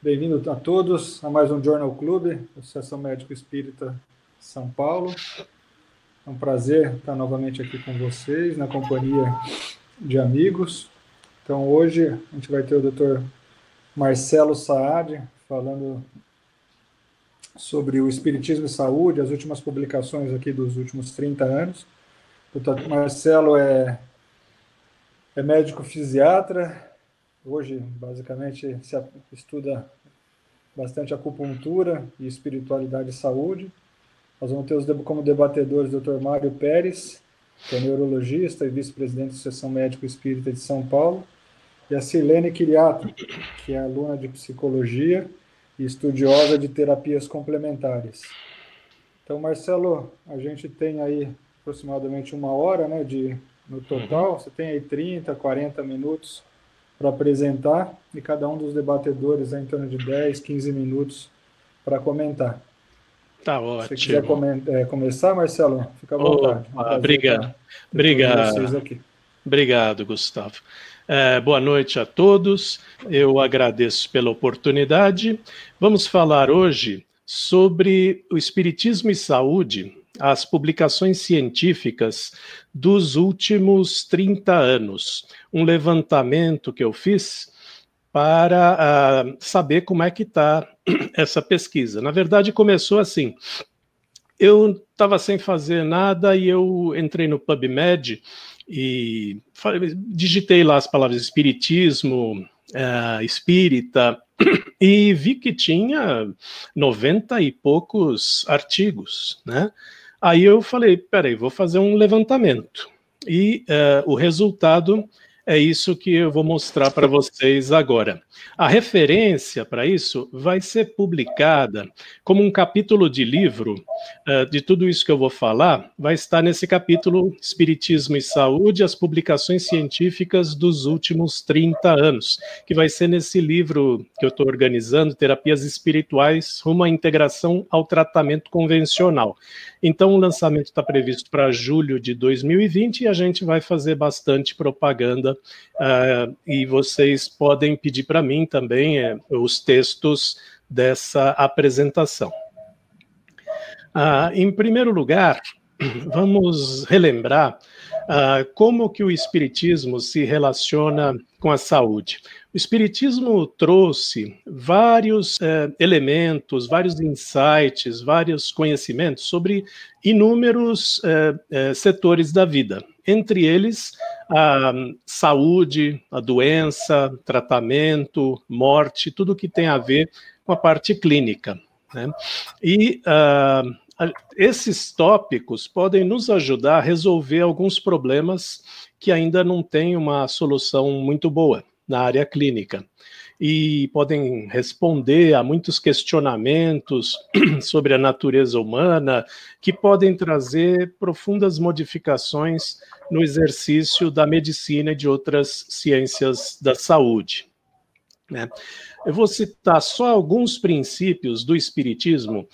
Bem-vindo a todos a mais um Journal Club, Associação Médico Espírita São Paulo. É um prazer estar novamente aqui com vocês, na companhia de amigos. Então, hoje a gente vai ter o Dr. Marcelo Saad falando sobre o Espiritismo e Saúde, as últimas publicações aqui dos últimos 30 anos. O Dr. Marcelo é, é médico fisiatra, hoje basicamente se estuda bastante acupuntura e espiritualidade e saúde. Nós vamos ter os, como debatedores o Dr. Mário Pérez, que é neurologista e vice-presidente da Associação Médico Espírita de São Paulo, e a Silene Quiriato, que é aluna de psicologia e estudiosa de terapias complementares. Então, Marcelo, a gente tem aí aproximadamente uma hora né, de, no total, uhum. você tem aí 30, 40 minutos para apresentar e cada um dos debatedores é em torno de 10, 15 minutos para comentar. Tá ótimo. Se quiser come é, começar, Marcelo, fica à vontade. Oh, obrigado. Obrigado. Obrigado, Gustavo. É, boa noite a todos. Eu agradeço pela oportunidade. Vamos falar hoje sobre o Espiritismo e Saúde, as publicações científicas dos últimos 30 anos. Um levantamento que eu fiz para uh, saber como é que está essa pesquisa. Na verdade, começou assim. Eu estava sem fazer nada e eu entrei no PubMed e digitei lá as palavras espiritismo, uh, espírita, e vi que tinha 90 e poucos artigos, né? Aí eu falei, peraí, vou fazer um levantamento. E uh, o resultado é isso que eu vou mostrar para vocês agora. A referência para isso vai ser publicada como um capítulo de livro uh, de tudo isso que eu vou falar, vai estar nesse capítulo Espiritismo e Saúde, as publicações científicas dos últimos 30 anos, que vai ser nesse livro que eu estou organizando, Terapias Espirituais, rumo à integração ao tratamento convencional. Então, o lançamento está previsto para julho de 2020 e a gente vai fazer bastante propaganda uh, e vocês podem pedir para mim também uh, os textos dessa apresentação. Uh, em primeiro lugar, vamos relembrar Uh, como que o Espiritismo se relaciona com a saúde. O Espiritismo trouxe vários uh, elementos, vários insights, vários conhecimentos sobre inúmeros uh, setores da vida, entre eles a saúde, a doença, tratamento, morte, tudo que tem a ver com a parte clínica. Né? E uh, esses tópicos podem nos ajudar a resolver alguns problemas que ainda não têm uma solução muito boa na área clínica. E podem responder a muitos questionamentos sobre a natureza humana, que podem trazer profundas modificações no exercício da medicina e de outras ciências da saúde. Né? Eu vou citar só alguns princípios do Espiritismo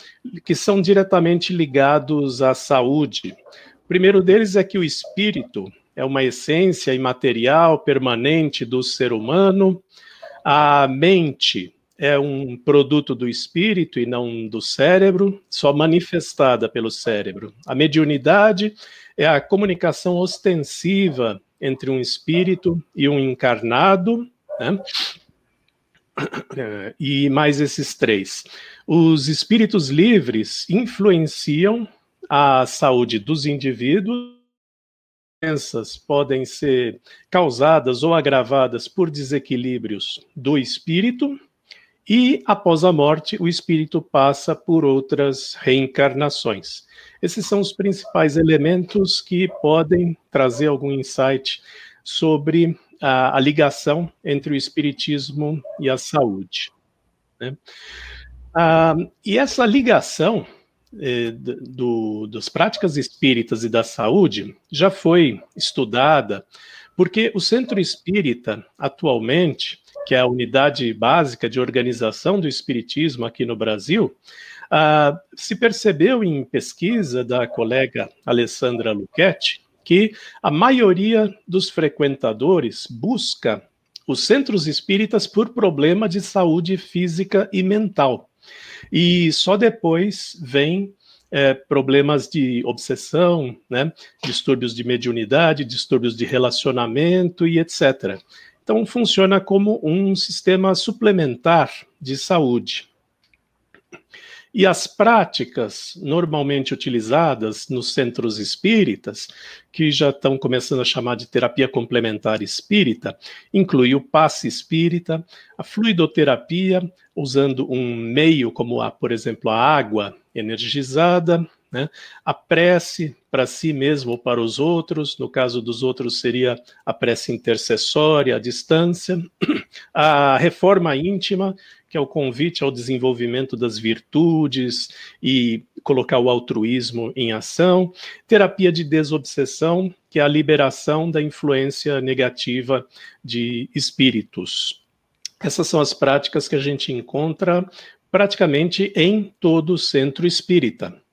que são diretamente ligados à saúde. O primeiro deles é que o espírito é uma essência imaterial permanente do ser humano, a mente é um produto do espírito e não do cérebro, só manifestada pelo cérebro. A mediunidade é a comunicação ostensiva entre um espírito e um encarnado. Né? e mais esses três. Os espíritos livres influenciam a saúde dos indivíduos. Doenças podem ser causadas ou agravadas por desequilíbrios do espírito, e após a morte, o espírito passa por outras reencarnações. Esses são os principais elementos que podem trazer algum insight sobre a, a ligação entre o espiritismo e a saúde. Né? Ah, e essa ligação do, das práticas espíritas e da saúde já foi estudada, porque o Centro Espírita, atualmente, que é a unidade básica de organização do espiritismo aqui no Brasil, ah, se percebeu em pesquisa da colega Alessandra Luchetti que a maioria dos frequentadores busca os centros espíritas por problema de saúde física e mental. E só depois vem é, problemas de obsessão, né, distúrbios de mediunidade, distúrbios de relacionamento e etc. Então, funciona como um sistema suplementar de saúde. E as práticas normalmente utilizadas nos centros espíritas, que já estão começando a chamar de terapia complementar espírita, inclui o passe espírita, a fluidoterapia, usando um meio como, a, por exemplo, a água energizada, né? A prece para si mesmo ou para os outros, no caso dos outros seria a prece intercessória, a distância, a reforma íntima, que é o convite ao desenvolvimento das virtudes e colocar o altruísmo em ação, terapia de desobsessão, que é a liberação da influência negativa de espíritos. Essas são as práticas que a gente encontra praticamente em todo o centro espírita.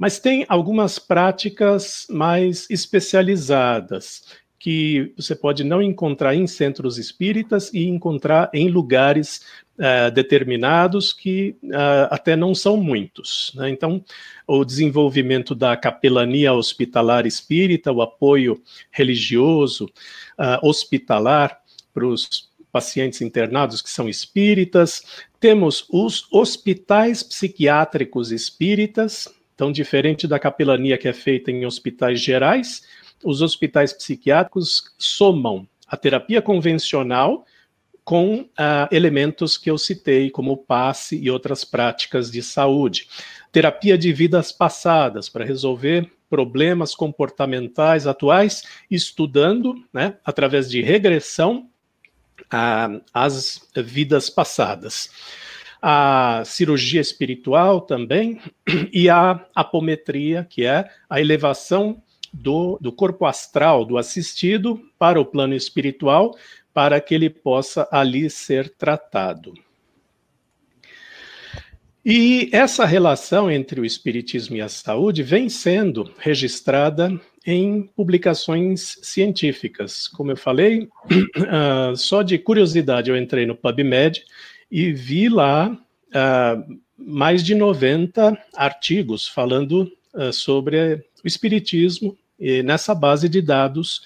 Mas tem algumas práticas mais especializadas que você pode não encontrar em centros espíritas e encontrar em lugares uh, determinados que uh, até não são muitos. Né? Então, o desenvolvimento da capelania hospitalar espírita, o apoio religioso uh, hospitalar para os pacientes internados que são espíritas, temos os hospitais psiquiátricos espíritas, então, diferente da capelania que é feita em hospitais gerais, os hospitais psiquiátricos somam a terapia convencional com uh, elementos que eu citei, como o passe e outras práticas de saúde. Terapia de vidas passadas, para resolver problemas comportamentais atuais, estudando, né, através de regressão, as vidas passadas a cirurgia espiritual também, e a apometria, que é a elevação do, do corpo astral do assistido para o plano espiritual, para que ele possa ali ser tratado. E essa relação entre o espiritismo e a saúde vem sendo registrada em publicações científicas. Como eu falei, uh, só de curiosidade eu entrei no PubMed e vi lá uh, mais de 90 artigos falando uh, sobre o espiritismo e nessa base de dados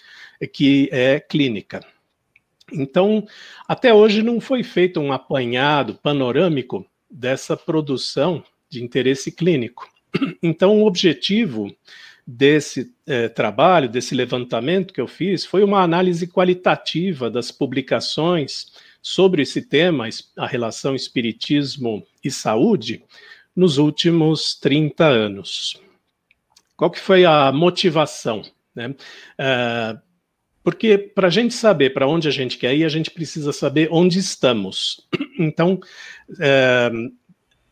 que é clínica. Então, até hoje não foi feito um apanhado panorâmico dessa produção de interesse clínico. Então, o objetivo desse eh, trabalho, desse levantamento que eu fiz, foi uma análise qualitativa das publicações sobre esse tema, a relação espiritismo e saúde, nos últimos 30 anos. Qual que foi a motivação? Né? Uh, porque para a gente saber para onde a gente quer ir, a gente precisa saber onde estamos. Então, uh,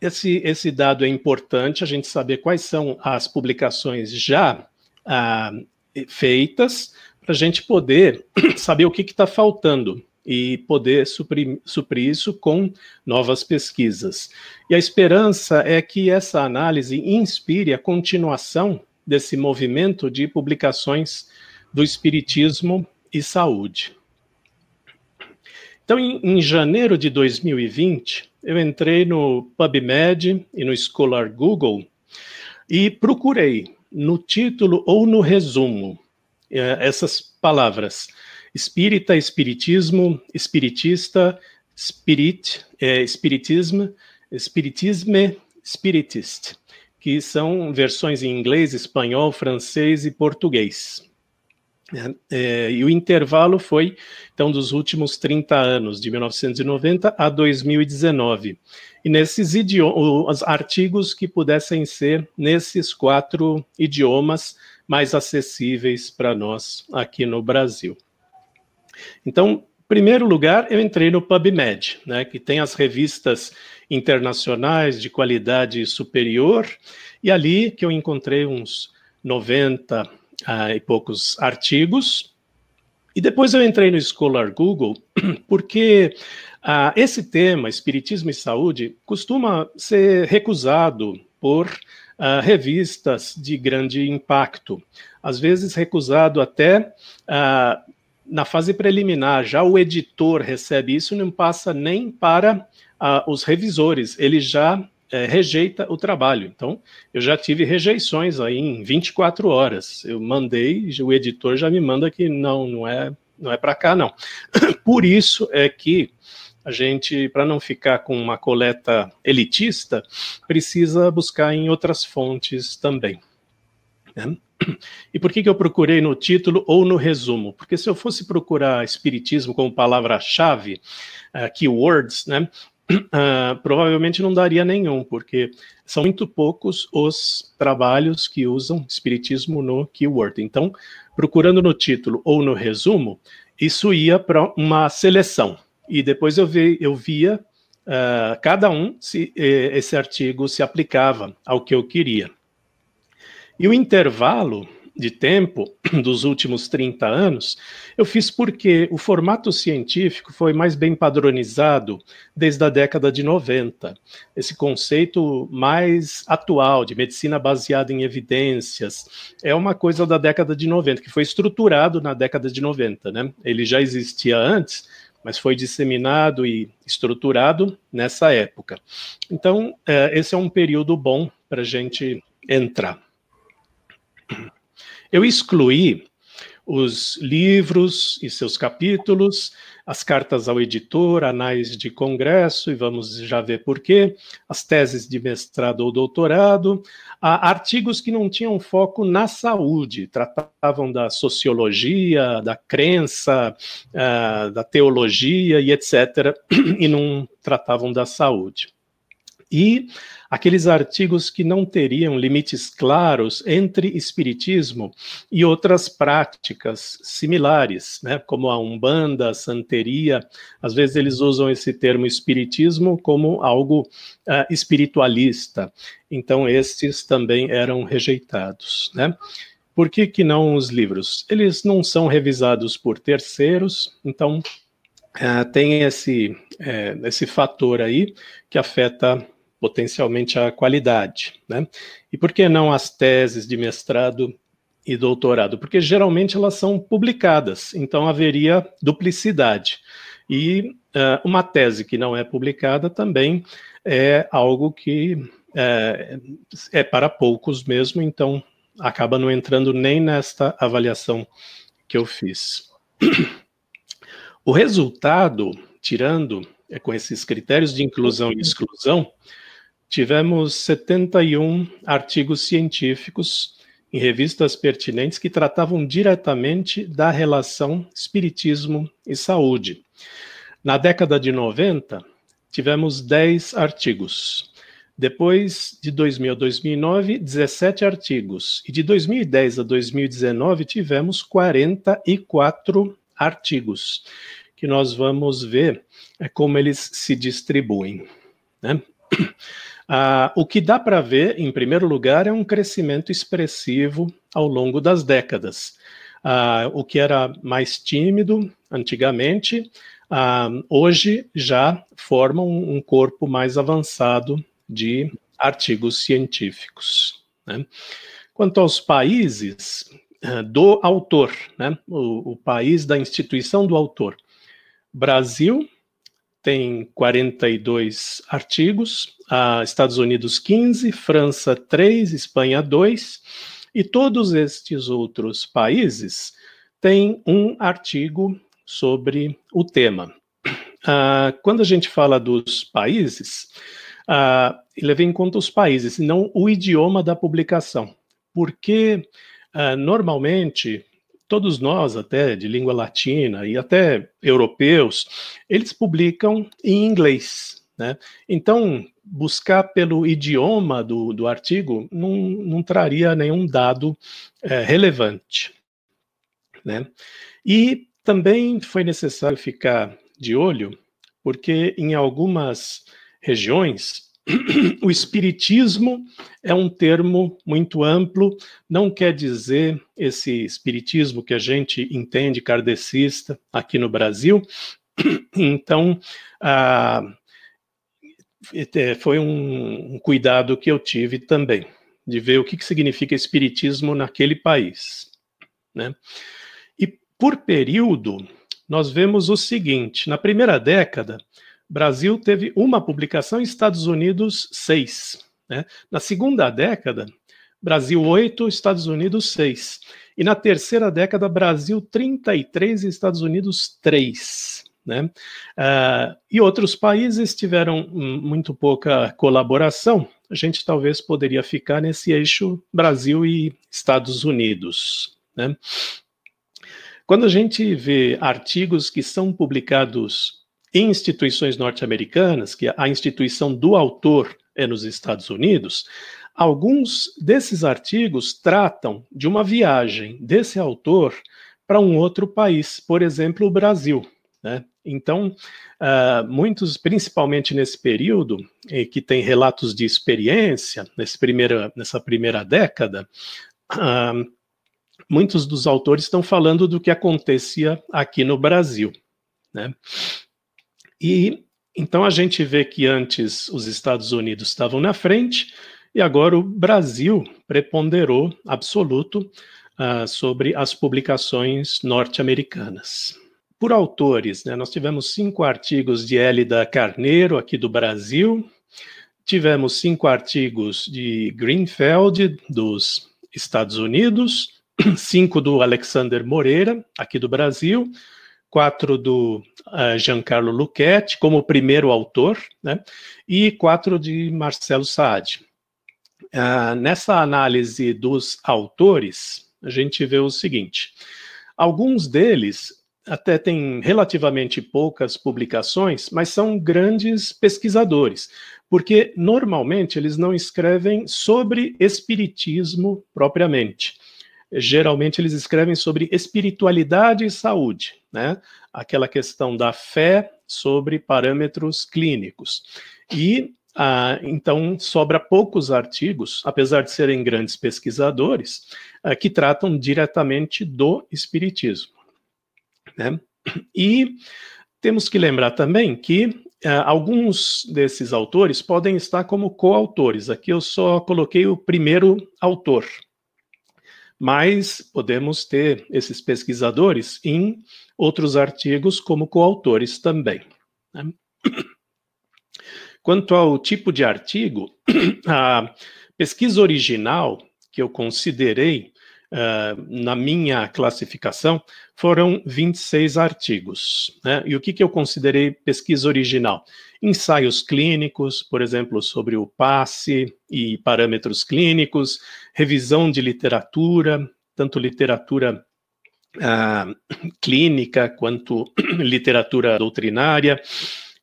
esse, esse dado é importante, a gente saber quais são as publicações já uh, feitas, para a gente poder saber o que está faltando e poder suprir, suprir isso com novas pesquisas. E a esperança é que essa análise inspire a continuação desse movimento de publicações do Espiritismo e Saúde. Então, em, em janeiro de 2020, eu entrei no PubMed e no Scholar Google e procurei no título ou no resumo eh, essas palavras espírita, espiritismo, espiritista, spirit, é, espiritismo, espiritisme, spiritist, que são versões em inglês, espanhol, francês e português. É, é e o intervalo foi, então, dos últimos 30 anos, de 1990 a 2019. E nesses idiomas, artigos que pudessem ser nesses quatro idiomas mais acessíveis para nós aqui no Brasil. Então, em primeiro lugar, eu entrei no PubMed, né, que tem as revistas internacionais de qualidade superior, e ali que eu encontrei uns 90 ah, e poucos artigos. E depois eu entrei no Scholar Google, porque ah, esse tema, Espiritismo e Saúde, costuma ser recusado por ah, revistas de grande impacto, às vezes recusado até ah, na fase preliminar, já o editor recebe isso, não passa nem para uh, os revisores, ele já é, rejeita o trabalho. Então, eu já tive rejeições aí em 24 horas. Eu mandei, o editor já me manda que não, não é, não é para cá, não. Por isso é que a gente, para não ficar com uma coleta elitista, precisa buscar em outras fontes também. Né? E por que, que eu procurei no título ou no resumo? Porque se eu fosse procurar espiritismo como palavra-chave, uh, keywords, né, uh, provavelmente não daria nenhum, porque são muito poucos os trabalhos que usam espiritismo no keyword. Então, procurando no título ou no resumo, isso ia para uma seleção e depois eu, vi, eu via uh, cada um se eh, esse artigo se aplicava ao que eu queria. E o intervalo de tempo dos últimos 30 anos, eu fiz porque o formato científico foi mais bem padronizado desde a década de 90. Esse conceito mais atual de medicina baseada em evidências é uma coisa da década de 90, que foi estruturado na década de 90, né? Ele já existia antes, mas foi disseminado e estruturado nessa época. Então, é, esse é um período bom para a gente entrar. Eu excluí os livros e seus capítulos, as cartas ao editor, anais de congresso, e vamos já ver por quê, as teses de mestrado ou doutorado, artigos que não tinham foco na saúde, tratavam da sociologia, da crença, uh, da teologia e etc., e não tratavam da saúde. E aqueles artigos que não teriam limites claros entre espiritismo e outras práticas similares, né, como a umbanda, a santeria. Às vezes eles usam esse termo espiritismo como algo uh, espiritualista. Então estes também eram rejeitados, né? Por que, que não os livros? Eles não são revisados por terceiros, então uh, tem esse, uh, esse fator aí que afeta potencialmente a qualidade. Né? E por que não as teses de mestrado e doutorado? Porque geralmente elas são publicadas, então haveria duplicidade. E uh, uma tese que não é publicada também é algo que é, é para poucos mesmo, então acaba não entrando nem nesta avaliação que eu fiz. O resultado, tirando é, com esses critérios de inclusão e exclusão, tivemos 71 artigos científicos em revistas pertinentes que tratavam diretamente da relação espiritismo e saúde. Na década de 90, tivemos 10 artigos. Depois, de 2000 a 2009, 17 artigos. E de 2010 a 2019, tivemos 44 artigos, que nós vamos ver é, como eles se distribuem. Né? Ah, o que dá para ver, em primeiro lugar, é um crescimento expressivo ao longo das décadas. Ah, o que era mais tímido antigamente, ah, hoje já forma um, um, corpo mais avançado de artigos científicos. Né? Quanto aos países ah, do autor, né? o, o país da instituição do autor, Brasil tem 42 artigos, uh, Estados Unidos 15, França 3, Espanha 2, e todos estes outros países têm um artigo sobre o tema. Uh, quando a gente fala dos países, uh, em conta os países, não o idioma da publicação, porque uh, normalmente todos nós, até de língua latina e até europeus, eles publicam em inglês. Né? Então, buscar pelo idioma do, do artigo não, não traria nenhum dado é, relevante. Né? E também foi necessário ficar de olho, porque em algumas regiões o espiritismo é um termo muito amplo, não quer dizer esse espiritismo que a gente entende kardecista aqui no Brasil. Então, ah, foi um, um, cuidado que eu tive também, de ver o que, que significa espiritismo naquele país. Né? por período, nós vemos o seguinte: na primeira década, Brasil teve uma publicação, Estados Unidos, seis. Né? Na segunda década, Brasil, oito, Estados Unidos, seis. E na terceira década, Brasil, 33 e Estados Unidos, 3. Né? Uh, e outros países tiveram muito pouca colaboração. A gente talvez poderia ficar nesse eixo Brasil e Estados Unidos. Né? Quando a gente vê artigos que são publicados em instituições norte-americanas, que a instituição do autor é nos Estados Unidos, alguns desses artigos tratam de uma viagem desse autor para um outro país, por exemplo, o Brasil. Né? Então, uh, muitos, principalmente nesse período, eh, que tem relatos de experiência, nesse primeira, nessa primeira década, uh, muitos dos autores estão falando do que acontecia aqui no Brasil. Né? E então a gente vê que antes os Estados Unidos estavam na frente e agora o Brasil preponderou absoluto uh, sobre as publicações norte-americanas. Por autores, né, nós tivemos cinco artigos de Hélida Carneiro, aqui do Brasil, tivemos cinco artigos de Greenfeld, dos Estados Unidos, cinco do Alexander Moreira, aqui do Brasil, quatro do uh, Giancarlo Lucchetti, como primeiro autor, né, e quatro de Marcelo Saad. Uh, nessa análise dos autores, a gente vê o seguinte: alguns deles até têm relativamente poucas publicações, mas são grandes pesquisadores, porque normalmente eles não escrevem sobre espiritismo propriamente geralmente eles escrevem sobre espiritualidade e saúde, né? Aquela questão da fé sobre parâmetros clínicos. E ah, então sobra poucos artigos, apesar de serem grandes pesquisadores, ah, que tratam diretamente do espiritismo. Né? E temos que lembrar também que ah, alguns desses autores podem estar como coautores. Aqui eu só coloquei o primeiro autor, mas podemos ter esses pesquisadores em outros artigos como coautores também. Né? Quanto ao tipo de artigo, a pesquisa original que eu considerei uh, na minha classificação foram 26 artigos. Né? E o que, que eu considerei pesquisa original? Ensaios clínicos, por exemplo, sobre o passe e parâmetros clínicos, revisão de literatura, tanto literatura ah, clínica quanto literatura doutrinária,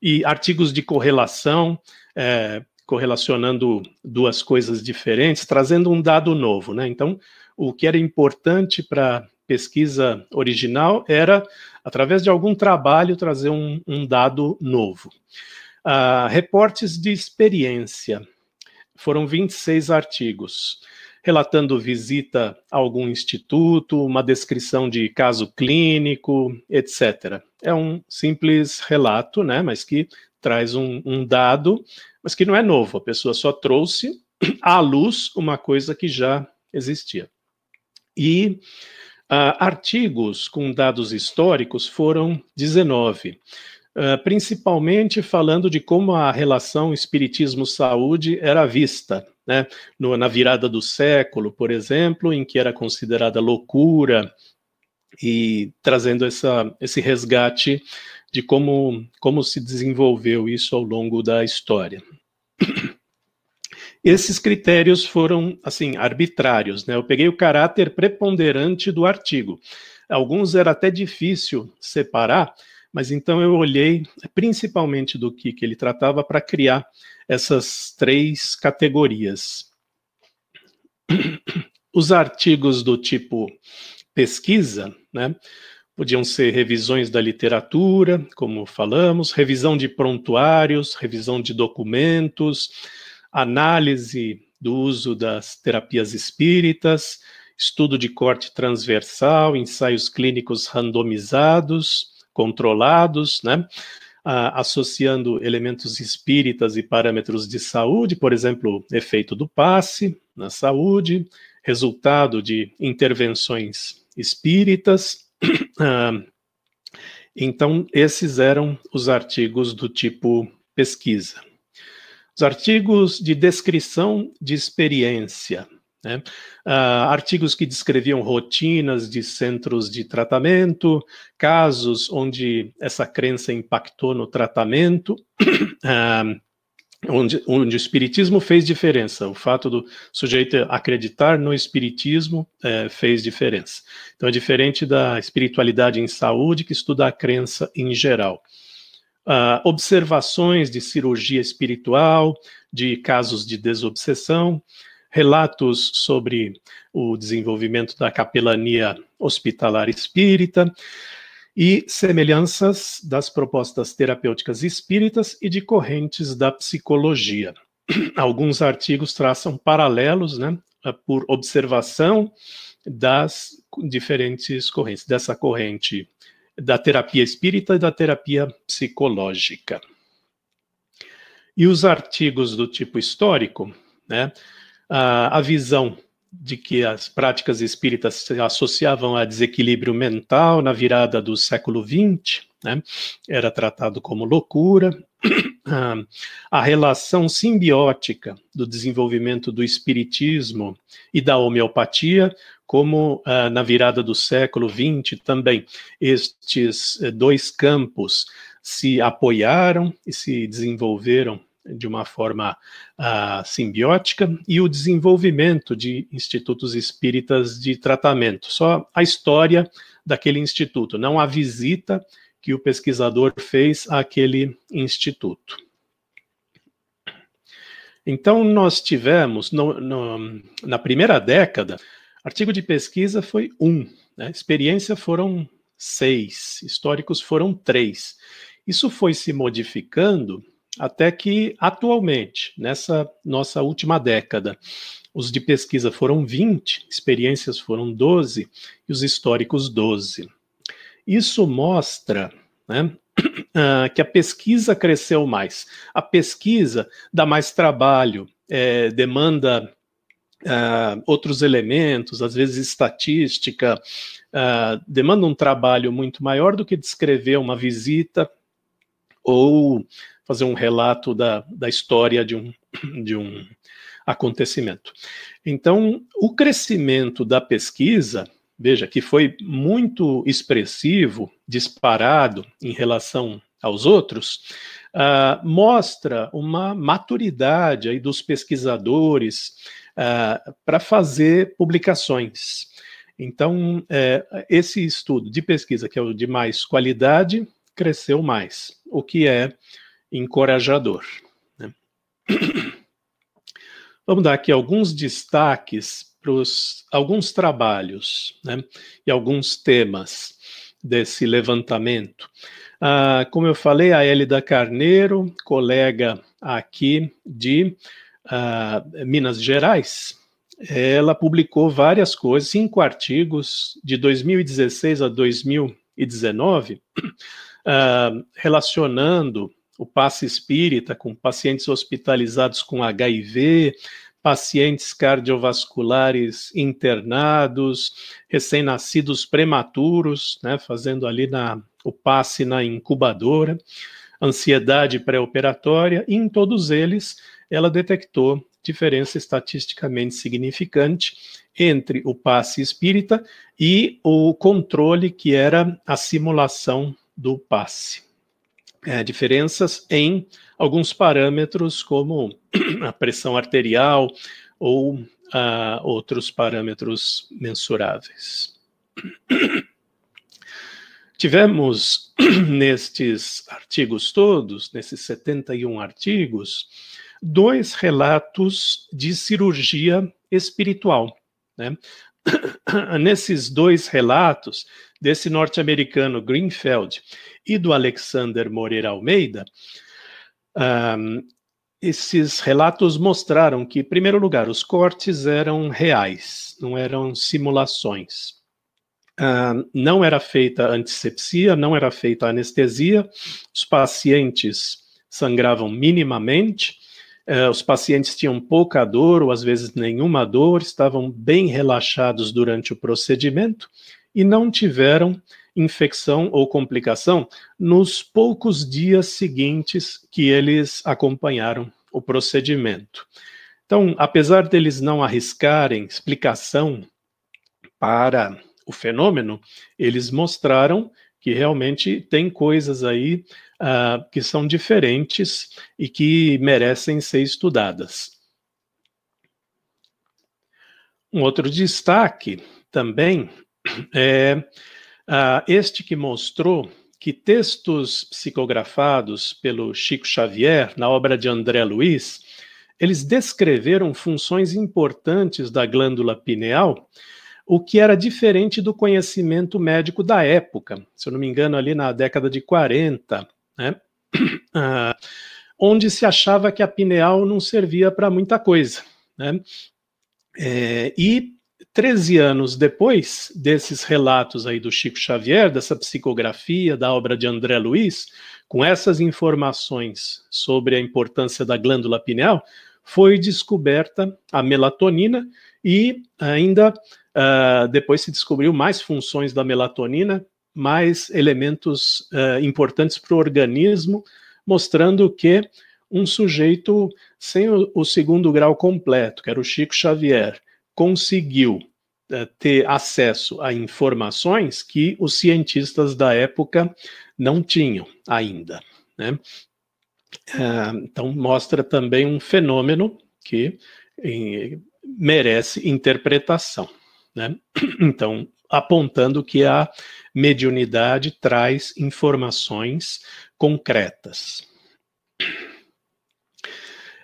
e artigos de correlação, eh, correlacionando duas coisas diferentes, trazendo um dado novo. Né? Então, o que era importante para pesquisa original era, através de algum trabalho, trazer um, um dado novo. Uh, reportes de experiência. Foram 26 artigos, relatando visita a algum instituto, uma descrição de caso clínico, etc. É um simples relato, né, mas que traz um, um dado, mas que não é novo. A pessoa só trouxe à luz uma coisa que já existia. E Uh, artigos com dados históricos foram 19. Ah, principalmente falando de como a relação espiritismo-saúde era vista, né? No, na virada do século, por exemplo, em que era considerada loucura, e trazendo essa, esse resgate de como, como se desenvolveu isso ao longo da história. Esses critérios foram, assim, arbitrários, né? Eu peguei o caráter preponderante do artigo. Alguns era até difícil separar, mas então eu olhei principalmente do que, que ele tratava para criar essas três categorias. Os artigos do tipo pesquisa, né, podiam ser revisões da literatura, como falamos, revisão de prontuários, revisão de documentos, análise do uso das terapias espíritas, estudo de corte transversal, ensaios clínicos randomizados, controlados, né? Ah, associando elementos espíritas e parâmetros de saúde, por exemplo, efeito do passe na saúde, resultado de intervenções espíritas, Uh, então, esses eram os artigos do tipo pesquisa. Os artigos de descrição de experiência, né? Uh, artigos que descreviam rotinas de centros de tratamento, casos onde essa crença impactou no tratamento, uh, onde, onde, o espiritismo fez diferença. O fato do sujeito acreditar no espiritismo é, fez diferença. Então é diferente da espiritualidade em saúde, que estuda a crença em geral. Uh, observações de cirurgia espiritual, de casos de desobsessão, relatos sobre o desenvolvimento da capelania hospitalar espírita e semelhanças das propostas terapêuticas espíritas e de correntes da psicologia. Alguns artigos traçam paralelos, né, por observação das diferentes correntes, dessa corrente da terapia espírita e da terapia psicológica. E os artigos do tipo histórico, né, a, a visão de que as práticas espíritas se associavam a desequilíbrio mental na virada do século XX, né? era tratado como loucura. A relação simbiótica do desenvolvimento do espiritismo e da homeopatia, como uh, na virada do século XX também estes uh, dois campos se apoiaram e se desenvolveram de uma forma uh, simbiótica e o desenvolvimento de institutos espíritas de tratamento. Só a história daquele instituto, não a visita que o pesquisador fez àquele instituto. Então, nós tivemos, no, no, na primeira década, artigo de pesquisa foi um, né? experiência foram seis, históricos foram três. Isso foi se modificando até que atualmente, nessa nossa última década, os de pesquisa foram 20, experiências foram 12 e os históricos 12. Isso mostra né, que a pesquisa cresceu mais. A pesquisa dá mais trabalho, é, demanda uh, outros elementos, às vezes estatística, uh, demanda um trabalho muito maior do que descrever uma visita ou fazer um relato da, da história de um, de um acontecimento. Então, o crescimento da pesquisa, veja, que foi muito expressivo, disparado em relação aos outros, uh, mostra uma maturidade aí dos pesquisadores uh, para fazer publicações. Então, uh, esse estudo de pesquisa, que é o de mais qualidade, cresceu mais, o que é encorajador. Né? Vamos dar aqui alguns destaques para alguns trabalhos né, e alguns temas desse levantamento. Ah, como eu falei, a Elida Carneiro, colega aqui de ah, Minas Gerais, ela publicou várias coisas, cinco artigos de 2016 a 2019, ah, relacionando o passe espírita com pacientes hospitalizados com HIV, pacientes cardiovasculares internados, recém-nascidos prematuros, né, fazendo ali na, o passe na incubadora, ansiedade pré-operatória, e em todos eles ela detectou diferença estatisticamente significante entre o passe espírita e o controle, que era a simulação do passe é, diferenças em alguns parâmetros, como a pressão arterial ou uh, outros parâmetros mensuráveis. Tivemos nestes artigos todos, nesses 71 artigos, dois relatos de cirurgia espiritual. Né? Nesses dois relatos, desse norte-americano Greenfeld e do Alexander Moreira Almeida, um, esses relatos mostraram que, em primeiro lugar, os cortes eram reais, não eram simulações. Uh, não era feita antisepsia, não era feita anestesia, os pacientes sangravam minimamente, uh, os pacientes tinham pouca dor ou às vezes nenhuma dor, estavam bem relaxados durante o procedimento e não tiveram infecção ou complicação nos poucos dias seguintes que eles acompanharam o procedimento. Então, apesar deles não arriscarem explicação para o fenômeno, eles mostraram que realmente tem coisas aí uh, que são diferentes e que merecem ser estudadas. Um outro destaque também é este que mostrou que textos psicografados pelo Chico Xavier na obra de André Luiz, eles descreveram funções importantes da glândula pineal o que era diferente do conhecimento médico da época, se eu não me engano, ali na década de 40, né? Ah, onde se achava que a pineal não servia para muita coisa. Né? É, e 13 anos depois desses relatos aí do Chico Xavier, dessa psicografia da obra de André Luiz, com essas informações sobre a importância da glândula pineal, foi descoberta a melatonina e ainda Uh, depois se descobriu mais funções da melatonina, mais elementos uh, importantes para o organismo, mostrando que um sujeito sem o, o, segundo grau completo, que era o Chico Xavier, conseguiu uh, ter acesso a informações que os cientistas da época não tinham ainda. Né? então, mostra também um fenômeno que em, merece interpretação. Né? Então, apontando que a mediunidade traz informações concretas.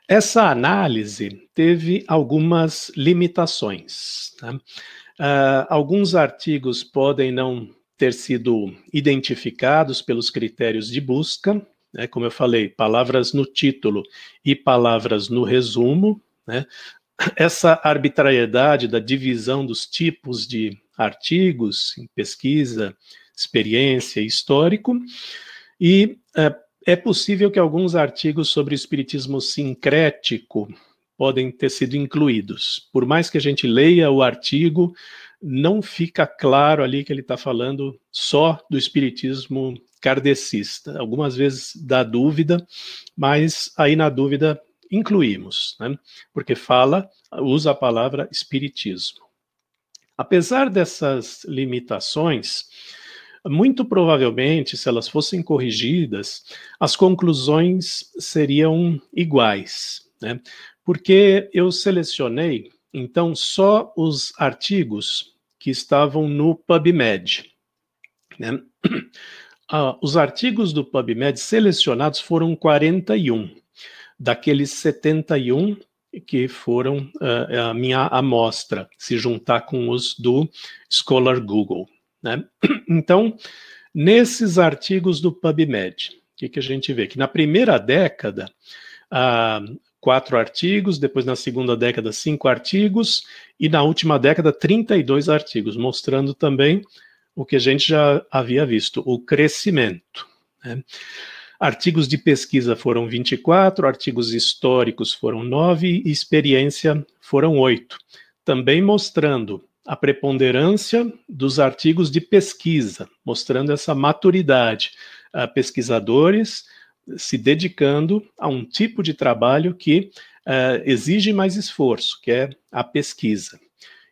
Essa análise teve algumas limitações. Uh, alguns artigos podem não ter sido identificados pelos critérios de busca, né? como eu falei, palavras no título e palavras no resumo, né? essa arbitrariedade da divisão dos tipos de artigos em pesquisa, experiência histórico, e é, é possível que alguns artigos sobre espiritismo sincrético podem ter sido incluídos. Por mais que a gente leia o artigo, não fica claro ali que ele está falando só do espiritismo kardecista. Algumas vezes dá dúvida, mas aí na dúvida incluímos, né? porque fala, usa a palavra espiritismo. Apesar dessas limitações, muito provavelmente, se elas fossem corrigidas, as conclusões seriam iguais, né? porque eu selecionei, então, só os artigos que estavam no PubMed. Né? Ah, os artigos do PubMed selecionados foram 41 daqueles 71 que foram uh, a minha amostra, se juntar com os do Scholar Google. Né? Então, nesses artigos do PubMed, o que, que, a gente vê? Que na primeira década, uh, quatro artigos, depois na segunda década, cinco artigos, e na última década, 32 artigos, mostrando também o que a gente já havia visto, o crescimento. Né? Artigos de pesquisa foram 24, artigos históricos foram 9 e experiência foram 8. Também mostrando a preponderância dos artigos de pesquisa, mostrando essa maturidade. Uh, pesquisadores se dedicando a um tipo de trabalho que uh, exige mais esforço, que é a pesquisa.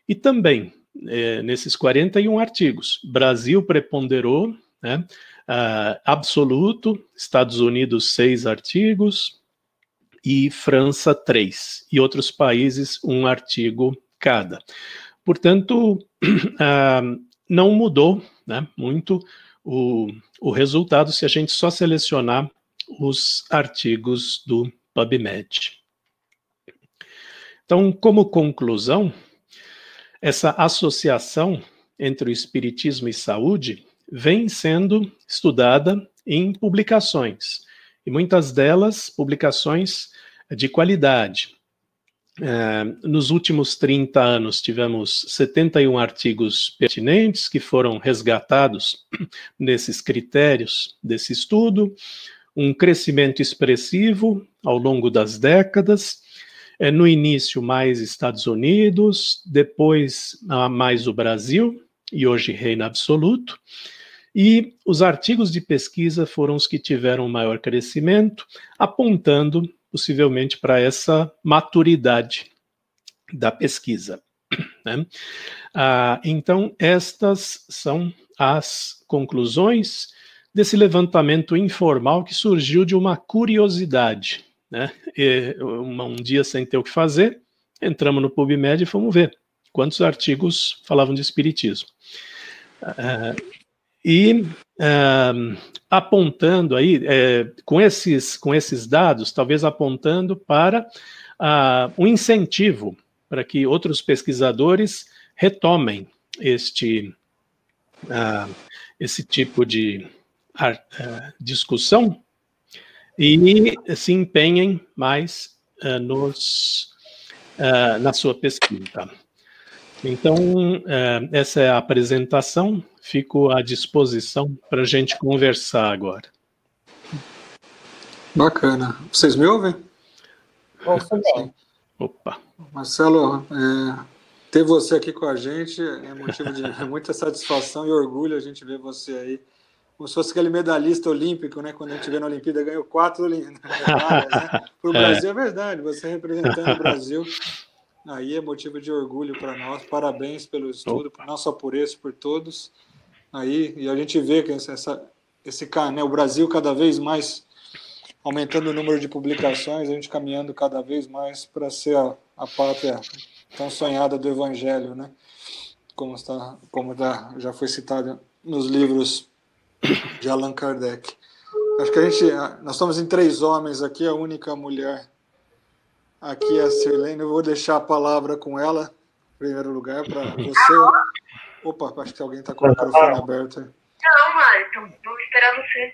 E também, eh, nesses 41 artigos, Brasil preponderou, né, Uh, absoluto, Estados Unidos, seis artigos, e França, três, e outros países, um artigo cada. Portanto, uh, não mudou né, muito o, o resultado se a gente só selecionar os artigos do PubMed. Então, como conclusão, essa associação entre o Espiritismo e saúde vem sendo estudada em publicações, e muitas delas publicações de qualidade. É, nos últimos 30 anos, tivemos 71 artigos pertinentes que foram resgatados nesses critérios desse estudo, um crescimento expressivo ao longo das décadas, é, no início mais Estados Unidos, depois ah, mais o Brasil, e hoje reina absoluto. E os artigos de pesquisa foram os que tiveram maior crescimento, apontando possivelmente para essa maturidade da pesquisa. Né? Ah, então, estas são as conclusões desse levantamento informal que surgiu de uma curiosidade. Né? E, um dia sem ter o que fazer, entramos no PubMed e fomos ver quantos artigos falavam de espiritismo. Uh, e uh, apontando aí, é, com, esses, com esses dados, talvez apontando para uh, um incentivo para que outros pesquisadores retomem este, esse tipo de discussão e se empenhem mais nos, na sua pesquisa. Então, é, essa é a apresentação. Fico à disposição para a gente conversar agora. Bacana. Vocês me ouvem? Ouço bem. Opa. Marcelo, é, ter você aqui com a gente é motivo de muita satisfação e orgulho a gente ver você aí. Como se fosse aquele medalhista olímpico, né? Quando a gente vê na Olimpíada, ganhou quatro medalhas, né? Para o Brasil é. é verdade, você representando o Brasil Aí é motivo de orgulho para nós. Parabéns pelo estudo, não só por esse, por todos. Aí, e a gente vê que essa, esse né, o Brasil cada vez mais aumentando o número de publicações, a gente caminhando cada vez mais para ser a, a pátria tão sonhada do Evangelho, né? Como está, como tá, já foi citado nos livros de Allan Kardec. Acho que a gente, nós estamos em três homens aqui, a única mulher Aqui é a Sirlene, eu vou deixar a palavra com ela, em primeiro lugar, para você. Opa, acho que alguém está com o microfone aberto. Não, Marton, vou esperar você.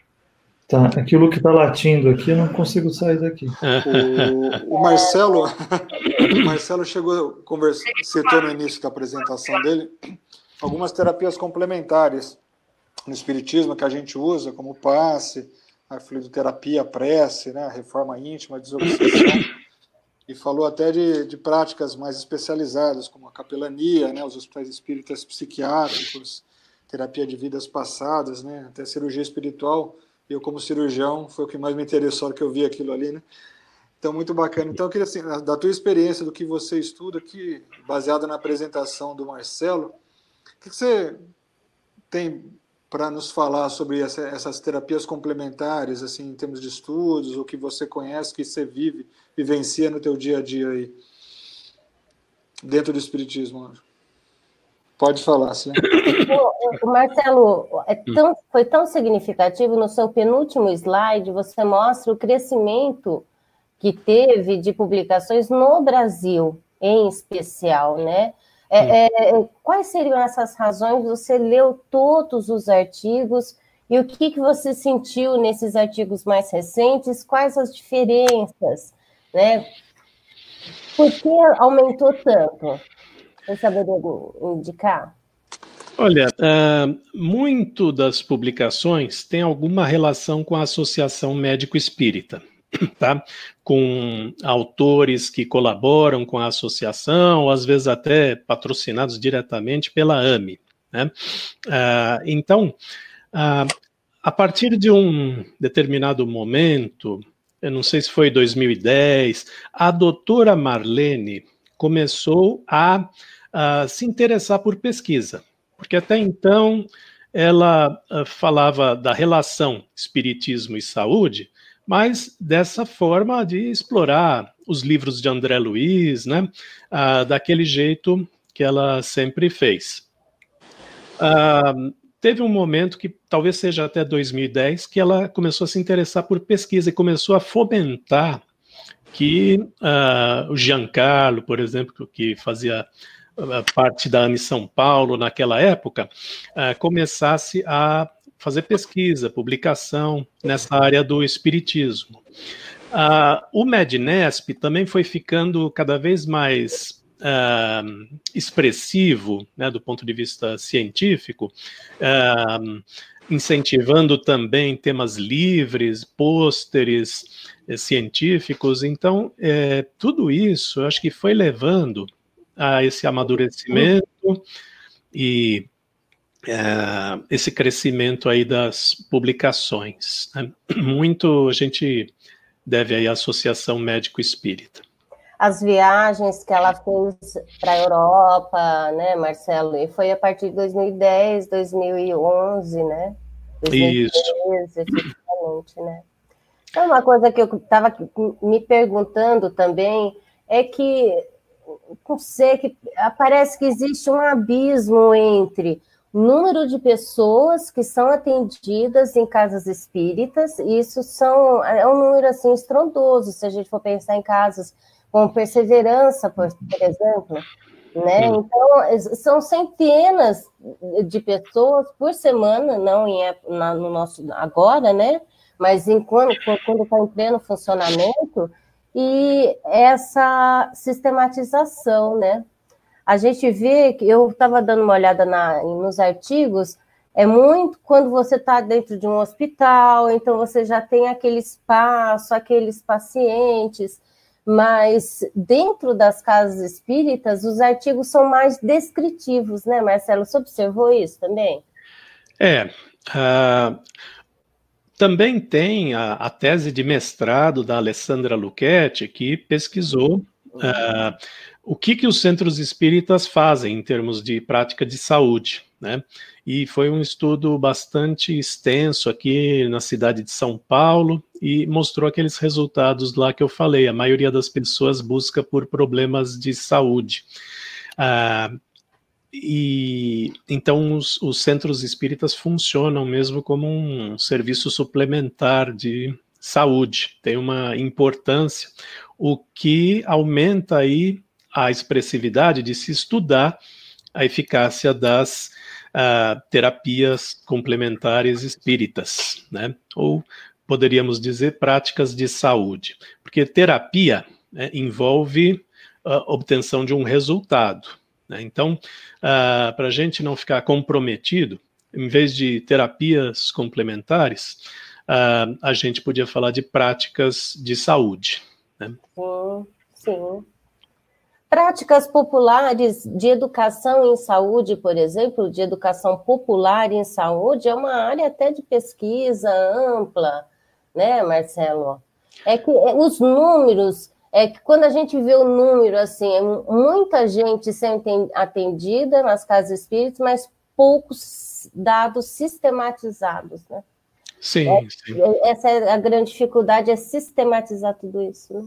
Tá, aquilo que está latindo aqui, eu não consigo sair daqui. O, o Marcelo, o Marcelo chegou, conversa, citou no início da apresentação dele, algumas terapias complementares no espiritismo que a gente usa, como o passe, a fluidoterapia, a prece, né, a reforma íntima, a desobsessão e falou até de, de práticas mais especializadas, como a capelania, né, os hospitais espíritas psiquiátricos, terapia de vidas passadas, né, até cirurgia espiritual. Eu, como cirurgião, foi o que mais me interessou que eu vi aquilo ali, né? Então, muito bacana. Então, eu queria, assim, da tua experiência, do que você estuda aqui, baseada na apresentação do Marcelo, o que você tem para nos falar sobre essa, essas terapias complementares, assim, em termos de estudos, o que você conhece, que você vive, vivencia no teu dia a dia aí, dentro do espiritismo. Pode falar, sim. O, Marcelo, é tão, foi tão significativo no seu penúltimo slide, você mostra o crescimento que teve de publicações no Brasil, em especial, né? É, é, quais seriam essas razões? Você leu todos os artigos e o que, que você sentiu nesses artigos mais recentes? Quais as diferenças? Né? Por que aumentou tanto? Você saberia indicar? Olha, uh, muito das publicações tem alguma relação com a Associação Médico Espírita. tá? com autores que colaboram com a associação, ou às vezes até patrocinados diretamente pela AME. Né? Uh, então, uh, a partir de um determinado momento, eu não sei se foi 2010, a doutora Marlene começou a, a se interessar por pesquisa, porque até então ela uh, falava da relação espiritismo e saúde, mas dessa forma de explorar os livros de André Luiz, né, ah, daquele jeito que ela sempre fez. Ah, teve um momento que talvez seja até 2010 que ela começou a se interessar por pesquisa e começou a fomentar que ah, o Giancarlo, por exemplo, que fazia parte da AMI São Paulo naquela época, começasse a fazer pesquisa, publicação nessa área do espiritismo. Uh, o MEDNESP também foi ficando cada vez mais uh, expressivo, né, do ponto de vista científico, uh, incentivando também temas livres, pôsteres eh, científicos. Então, eh, tudo isso, acho que foi levando a esse amadurecimento e é, esse crescimento aí das publicações. Né? Muito a gente deve aí à Associação Médico Espírita. As viagens que ela fez para a Europa, né, Marcelo? E foi a partir de 2010, 2011, né? 2013, Isso. efetivamente, né? Então, uma coisa que eu estava me perguntando também é que não sei, que parece que existe um abismo entre número de pessoas que são atendidas em casas espíritas, isso são, é um número assim estrondoso, se a gente for pensar em casos com perseverança, por, por exemplo, né? Então, são centenas de pessoas por semana, não em, na, no nosso agora, né? Mas enquanto quando está em pleno funcionamento, e essa sistematização, né? A gente vê que eu estava dando uma olhada na, nos artigos, é muito quando você está dentro de um hospital, então você já tem aquele espaço, aqueles pacientes, mas dentro das casas espíritas, os artigos são mais descritivos, né, Marcelo? Você observou isso também? É. Uh, também tem a, a, tese de mestrado da Alessandra Luchetti, que pesquisou uh, o que, que os centros espíritas fazem em termos de prática de saúde. Né? E foi um estudo bastante extenso aqui na cidade de São Paulo e mostrou aqueles resultados lá que eu falei. A maioria das pessoas busca por problemas de saúde. Uh, e então os, os, centros espíritas funcionam mesmo como um serviço suplementar de saúde, tem uma importância, o que aumenta aí a expressividade de se estudar a eficácia das uh, terapias complementares espíritas, né? Ou poderíamos dizer práticas de saúde, porque terapia né, envolve a obtenção de um resultado. Né? Então, uh, para a gente não ficar comprometido, em vez de terapias complementares, uh, a gente podia falar de práticas de saúde. Né? Sim, sim. Práticas populares de educação em saúde, por exemplo, de educação popular em saúde, é uma área até de pesquisa ampla, né, Marcelo? É que os números é que quando a gente vê o número, assim, é muita gente sendo atendida nas casas espíritas, mas poucos dados sistematizados, né? Sim, é, sim. Essa é a grande dificuldade, é sistematizar tudo isso, né?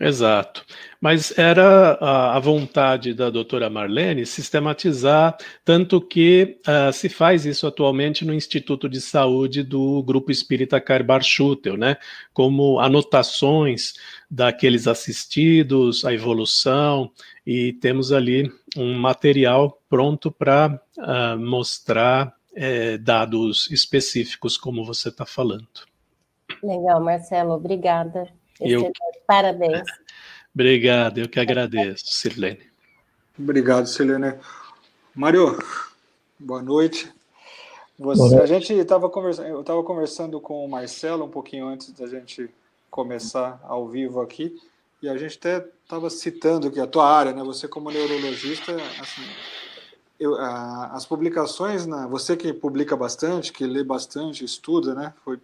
Exato. Mas era a, vontade da doutora Marlene sistematizar, tanto que uh, se faz isso atualmente no Instituto de Saúde do Grupo Espírita Carbar Schutel, né? Como anotações daqueles assistidos, a evolução, e temos ali um material pronto para uh, ah, mostrar eh, dados específicos, como você está falando. Legal, Marcelo, obrigada. Eu... Parabéns. Obrigado, eu que agradeço, Sirlene. Obrigado, Sirlene. Mário, boa noite. Você, a gente estava conversando, eu estava conversando com o Marcelo um pouquinho antes da gente começar ao vivo aqui, e a gente até estava citando que a tua área, né? Você como neurologista, assim, eu, a, as publicações, né, você que publica bastante, que lê bastante, estuda, né? Foi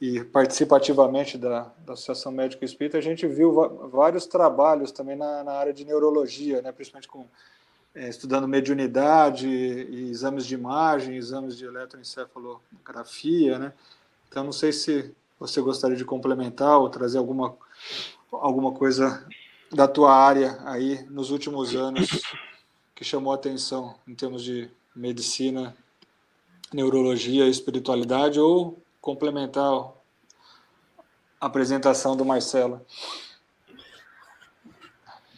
e participa ativamente da, da Associação Médico Espírita, a gente viu vários trabalhos também na, na área de neurologia, né, principalmente com é, estudando mediunidade, e exames de imagem, exames de eletroencefalografia, né? Então, não sei se você gostaria de complementar ou trazer alguma, alguma coisa da tua área aí nos últimos anos que chamou a atenção em termos de medicina, neurologia, espiritualidade ou complementar a apresentação do Marcelo.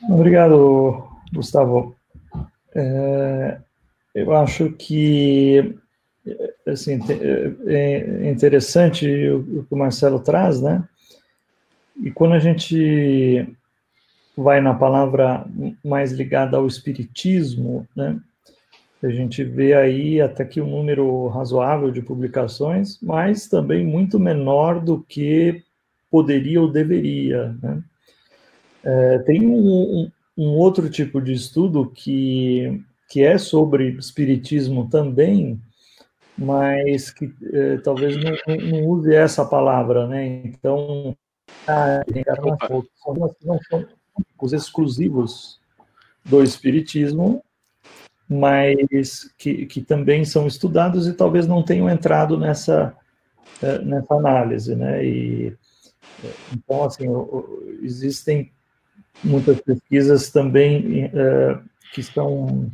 Obrigado, Gustavo. É, eu acho que assim, é interessante o que o Marcelo traz, né? E quando a gente vai na palavra mais ligada ao espiritismo, né? A gente vê aí até que um número razoável de publicações, mas também muito menor do que poderia ou deveria. Né? É, tem um, um, outro tipo de estudo que que é sobre espiritismo também, mas que eh, talvez não, não, use essa palavra, né? Então, a reencarnação são, não os exclusivos do espiritismo, mas que, que também são estudados e talvez não tenham entrado nessa eh, nessa análise, né? E então assim existem muitas pesquisas também uh, que estão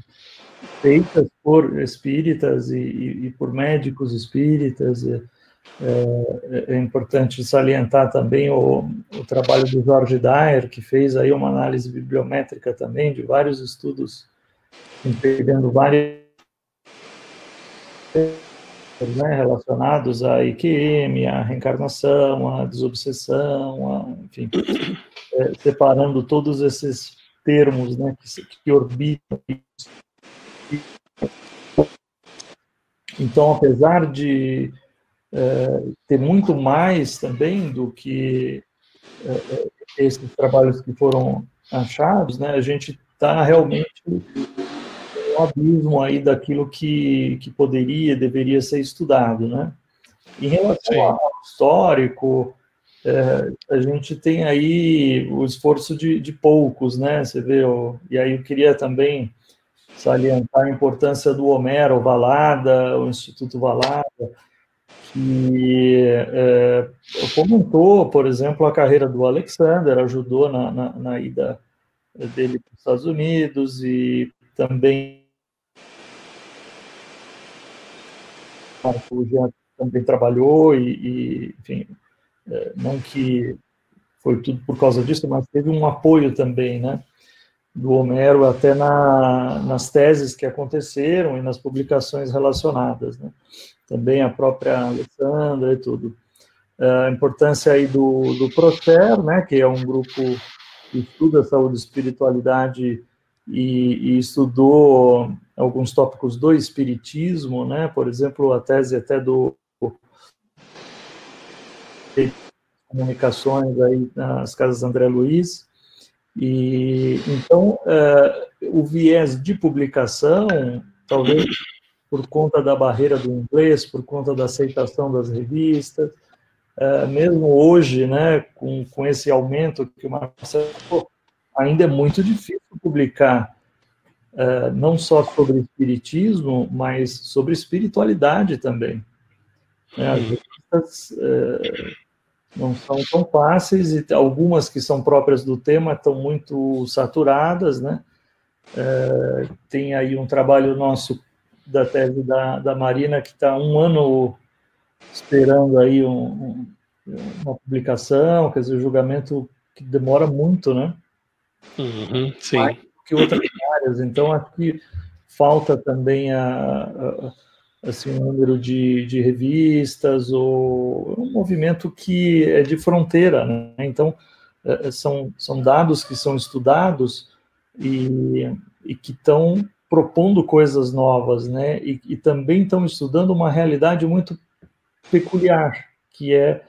feitas por espíritas e, e, e por médicos espíritas. E, é, é, importante salientar também o, o, trabalho do Jorge Dyer, que fez aí uma análise bibliométrica também de vários estudos, entendendo vários né, relacionados à IQM, à reencarnação, à desobsessão, a, enfim, é, separando todos esses termos né, que, que orbitam então, apesar de ter muito mais também do que é, esses trabalhos que foram achados, né, a gente está realmente um abismo aí daquilo que, que poderia, deveria ser estudado, né? Em relação ao histórico, é, a gente tem aí o esforço de, de poucos, né? Você vê, o, e aí eu queria também salientar a importância do Homero Valada, o Instituto Valada, que é, por exemplo, a carreira do Alexander, ajudou na, na, na ida dele para os Estados Unidos e também já também trabalhou e, e enfim, é, não que foi tudo por causa disso, mas teve um apoio também, né, do Homero até na, nas teses que aconteceram e nas publicações relacionadas, né, também a própria Alessandra e tudo. É, a importância aí do, do Procer, né, que é um grupo que estuda saúde e espiritualidade e, e, estudou alguns tópicos do espiritismo, né, por exemplo, a tese até do comunicações aí nas casas André Luiz. E então uh, o viés de publicação, talvez por conta da barreira do inglês, por conta da aceitação das revistas, uh, mesmo hoje, né, com, com esse aumento que o Marcelo ainda é muito difícil publicar uh, não só sobre espiritismo, mas sobre espiritualidade também. Né? As revistas uh, não são tão fáceis e algumas que são próprias do tema estão muito saturadas, né? É, tem aí um trabalho nosso da tese da, da Marina que está um ano esperando aí um, um, uma publicação, quer dizer, o julgamento que demora muito, né? Uhum, sim. Mais que outras áreas. Então, aqui falta também a, a assim, um número de, de revistas, ou um movimento que é de fronteira, né? Então, é, é, são, são dados que são estudados e, e que estão propondo coisas novas, né? E, e também estão estudando uma realidade muito peculiar, que é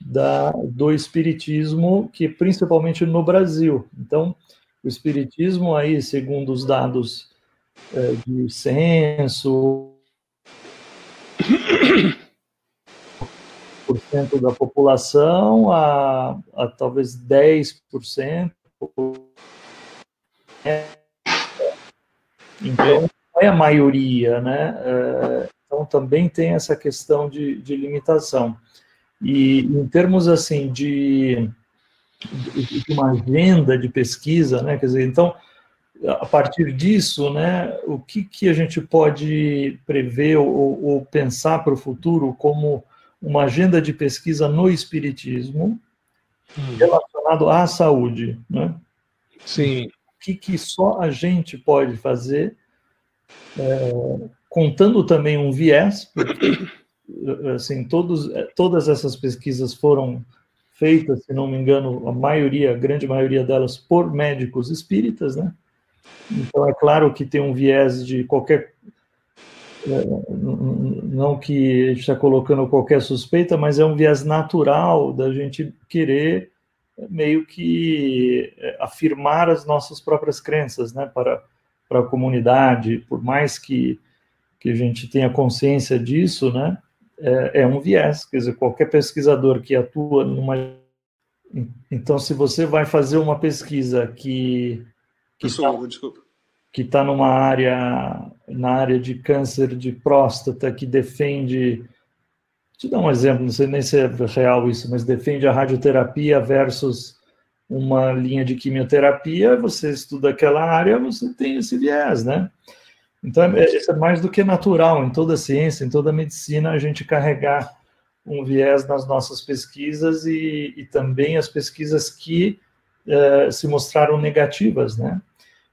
da, do espiritismo, que principalmente no Brasil. Então, o espiritismo aí, segundo os dados é, de censo, por cento da população a, a talvez 10%. Então, não é a maioria, né? É, então, também tem essa questão de, de limitação. E em termos, assim, de, de uma agenda de pesquisa, né? Quer dizer, então, a partir disso, né, o que, que a gente pode prever ou, ou pensar para o futuro como uma agenda de pesquisa no espiritismo hum. relacionado à saúde, né? Sim. Que, que só a gente pode fazer, é, contando também um viés, porque assim todos, todas essas pesquisas foram feitas, se não me engano, a maioria, a grande maioria delas por médicos espíritas, né? Então, é claro que tem um viés de qualquer. É, não que a gente está colocando qualquer suspeita, mas é um viés natural da gente querer meio que é, afirmar as nossas próprias crenças, né? Para para a comunidade, por mais que, que a gente tenha consciência disso, né, é, é, um viés. Quer dizer, qualquer pesquisador que atua numa. Então, se você vai fazer uma pesquisa que. que Pessoal, tá, desculpa. Que está numa área, na área de câncer de próstata, que defende. Te dar um exemplo, não sei nem se é real isso, mas defende a radioterapia versus uma linha de quimioterapia, você estuda aquela área, você tem esse viés, né? Então, é, é mais do que natural em toda a ciência, em toda a medicina, a gente carregar um viés nas nossas pesquisas e, e também as pesquisas que eh, se mostraram negativas, né?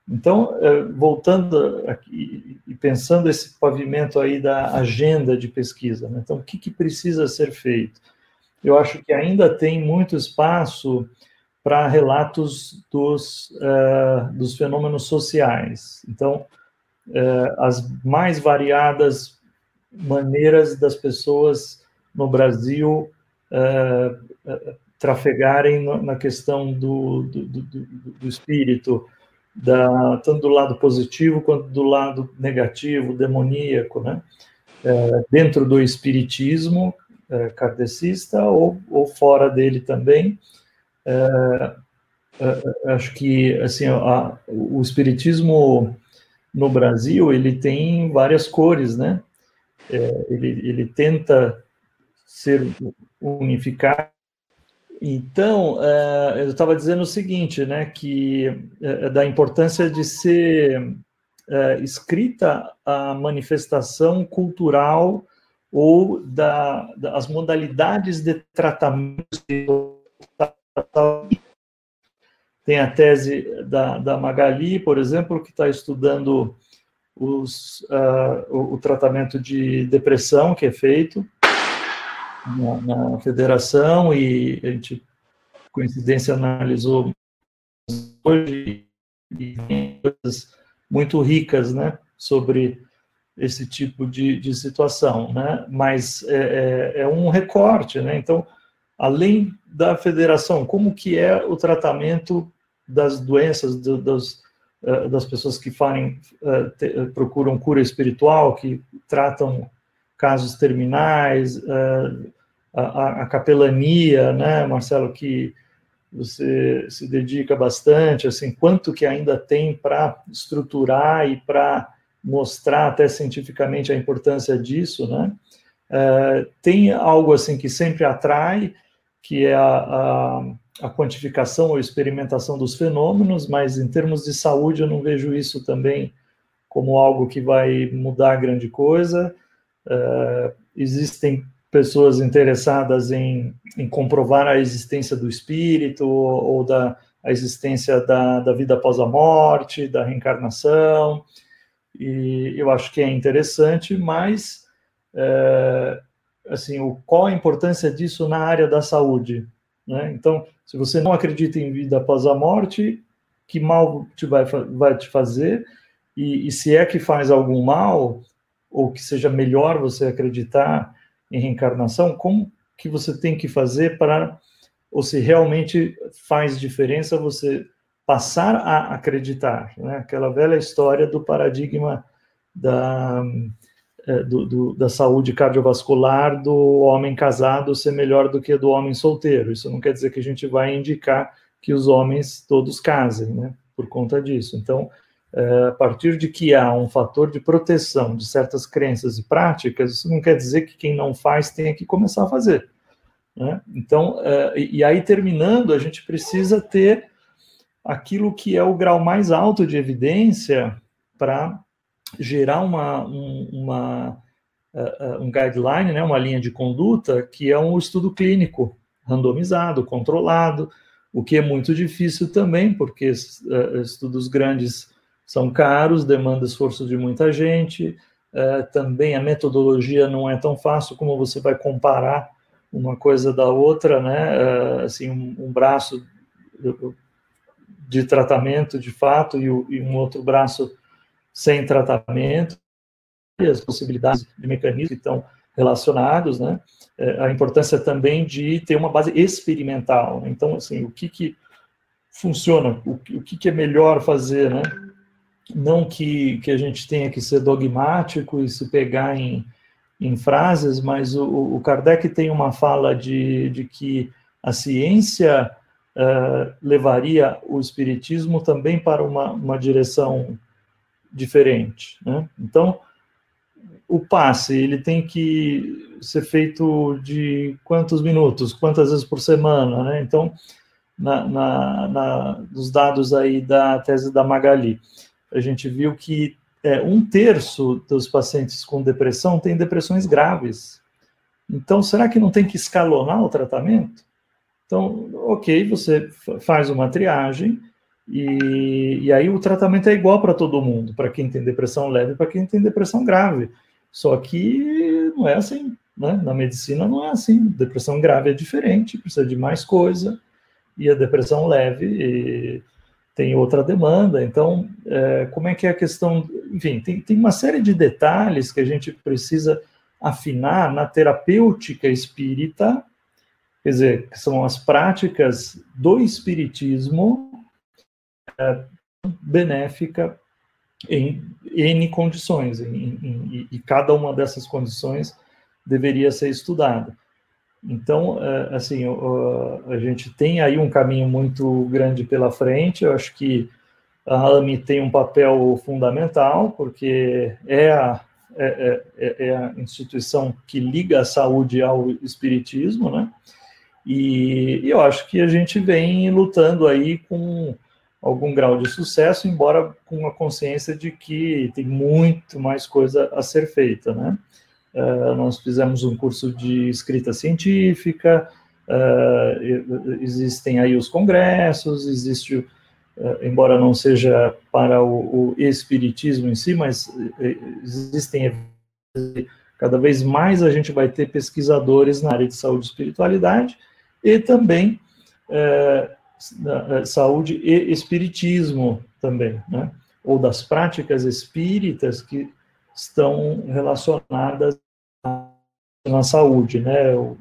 Então, eh, voltando aqui e pensando esse pavimento aí da agenda de pesquisa, né? então, o que, que precisa ser feito? Eu acho que ainda tem muito espaço para relatos dos, uh, dos fenômenos sociais. Então, uh, as mais variadas maneiras das pessoas no Brasil uh, trafegarem na questão do, do, do, do espírito, da, tanto do lado positivo quanto do lado negativo, demoníaco, né? dentro do espiritismo kardecista ou, ou fora dele também, é, é, acho que assim a, o espiritismo no Brasil ele tem várias cores, né? É, ele, ele tenta ser unificado. Então, é, eu estava dizendo o seguinte, né, que é, da importância de ser é, escrita a manifestação cultural ou da, das modalidades de tratamento tem a tese da, da Magali, por exemplo, que está estudando os, uh, o, o, tratamento de depressão que é feito na, na, federação e a gente, coincidência, analisou hoje coisas muito ricas, né, sobre esse tipo de, de situação, né, mas é, é, é um recorte, né, então além da federação, como que é o tratamento das doenças do, das, uh, das pessoas que farem, uh, procuram cura espiritual, que tratam casos terminais, a, a, capelania, né, Marcelo, que você se dedica bastante, assim, quanto que ainda tem para estruturar e para mostrar até cientificamente a importância disso, né? tem algo assim que sempre atrai que é a, a, a, quantificação ou experimentação dos fenômenos, mas em termos de saúde eu não vejo isso também como algo que vai mudar grande coisa. Uh, existem pessoas interessadas em, em, comprovar a existência do espírito ou, da a existência da, da vida após a morte, da reencarnação, e eu acho que é interessante, mas uh, assim, o, qual a importância disso na área da saúde. Né? Então, se você não acredita em vida após a morte, que mal te vai, vai te fazer? E, e se é que faz algum mal, ou que seja melhor você acreditar em reencarnação, como que você tem que fazer para, ou se realmente faz diferença você passar a acreditar, né? Aquela velha história do paradigma da é, do, do, da saúde cardiovascular do homem casado ser melhor do que do homem solteiro. Isso não quer dizer que a gente vai indicar que os homens todos casem, né? Por conta disso. Então, a partir de que há um fator de proteção de certas crenças e práticas, isso não quer dizer que quem não faz tenha que começar a fazer. Né? Então, é, e aí terminando, a gente precisa ter aquilo que é o grau mais alto de evidência para gerar uma, um, uma, uh, um guideline, né, uma linha de conduta, que é um estudo clínico randomizado, controlado, o que é muito difícil também, porque estudos grandes são caros, demanda esforço de muita gente, uh, também a metodologia não é tão fácil como você vai comparar uma coisa da outra, né? assim, um, um braço de tratamento de fato e, e um outro braço sem tratamento, e as possibilidades de mecanismos que estão relacionados, né? É, a importância também de ter uma base experimental. Então, assim, o que que funciona, o, o que que é melhor fazer, né? Não que, que a gente tenha que ser dogmático e se pegar em, em frases, mas o, o Kardec tem uma fala de, de que a ciência uh, levaria o espiritismo também para uma, uma direção diferente. Né? Então, o passe ele tem que ser feito de quantos minutos, quantas vezes por semana, né? Então, na, na, na, nos dados aí da tese da Magali, a gente viu que é, um terço dos pacientes com depressão tem depressões graves. Então, será que não tem que escalonar o tratamento? Então, ok, você faz uma triagem e, e aí o tratamento é igual para todo mundo, para quem tem depressão leve e para quem tem depressão grave. Só que não é assim, né? Na medicina não é assim. Depressão grave é diferente, precisa de mais coisa, e a depressão leve tem outra demanda. Então, é, como é que é a questão? Enfim, tem, tem uma série de detalhes que a gente precisa afinar na terapêutica espírita, quer dizer, que são as práticas do espiritismo é, benéfica em N condições, em, em, e cada uma dessas condições deveria ser estudada. Então, é, assim, a gente tem aí um caminho muito grande pela frente, eu acho que a AMI tem um papel fundamental, porque é a, é, é, é a instituição que liga a saúde ao espiritismo, né? E, e eu acho que a gente vem lutando aí com algum grau de sucesso, embora com a consciência de que tem muito mais coisa a ser feita, né? Uh, nós fizemos um curso de escrita científica, uh, existem aí os congressos, existe, uh, embora não seja para o, o, espiritismo em si, mas existem cada vez mais a gente vai ter pesquisadores na área de saúde e espiritualidade e também saúde e espiritismo também, né? ou das práticas espíritas que estão relacionadas na saúde, né? Eu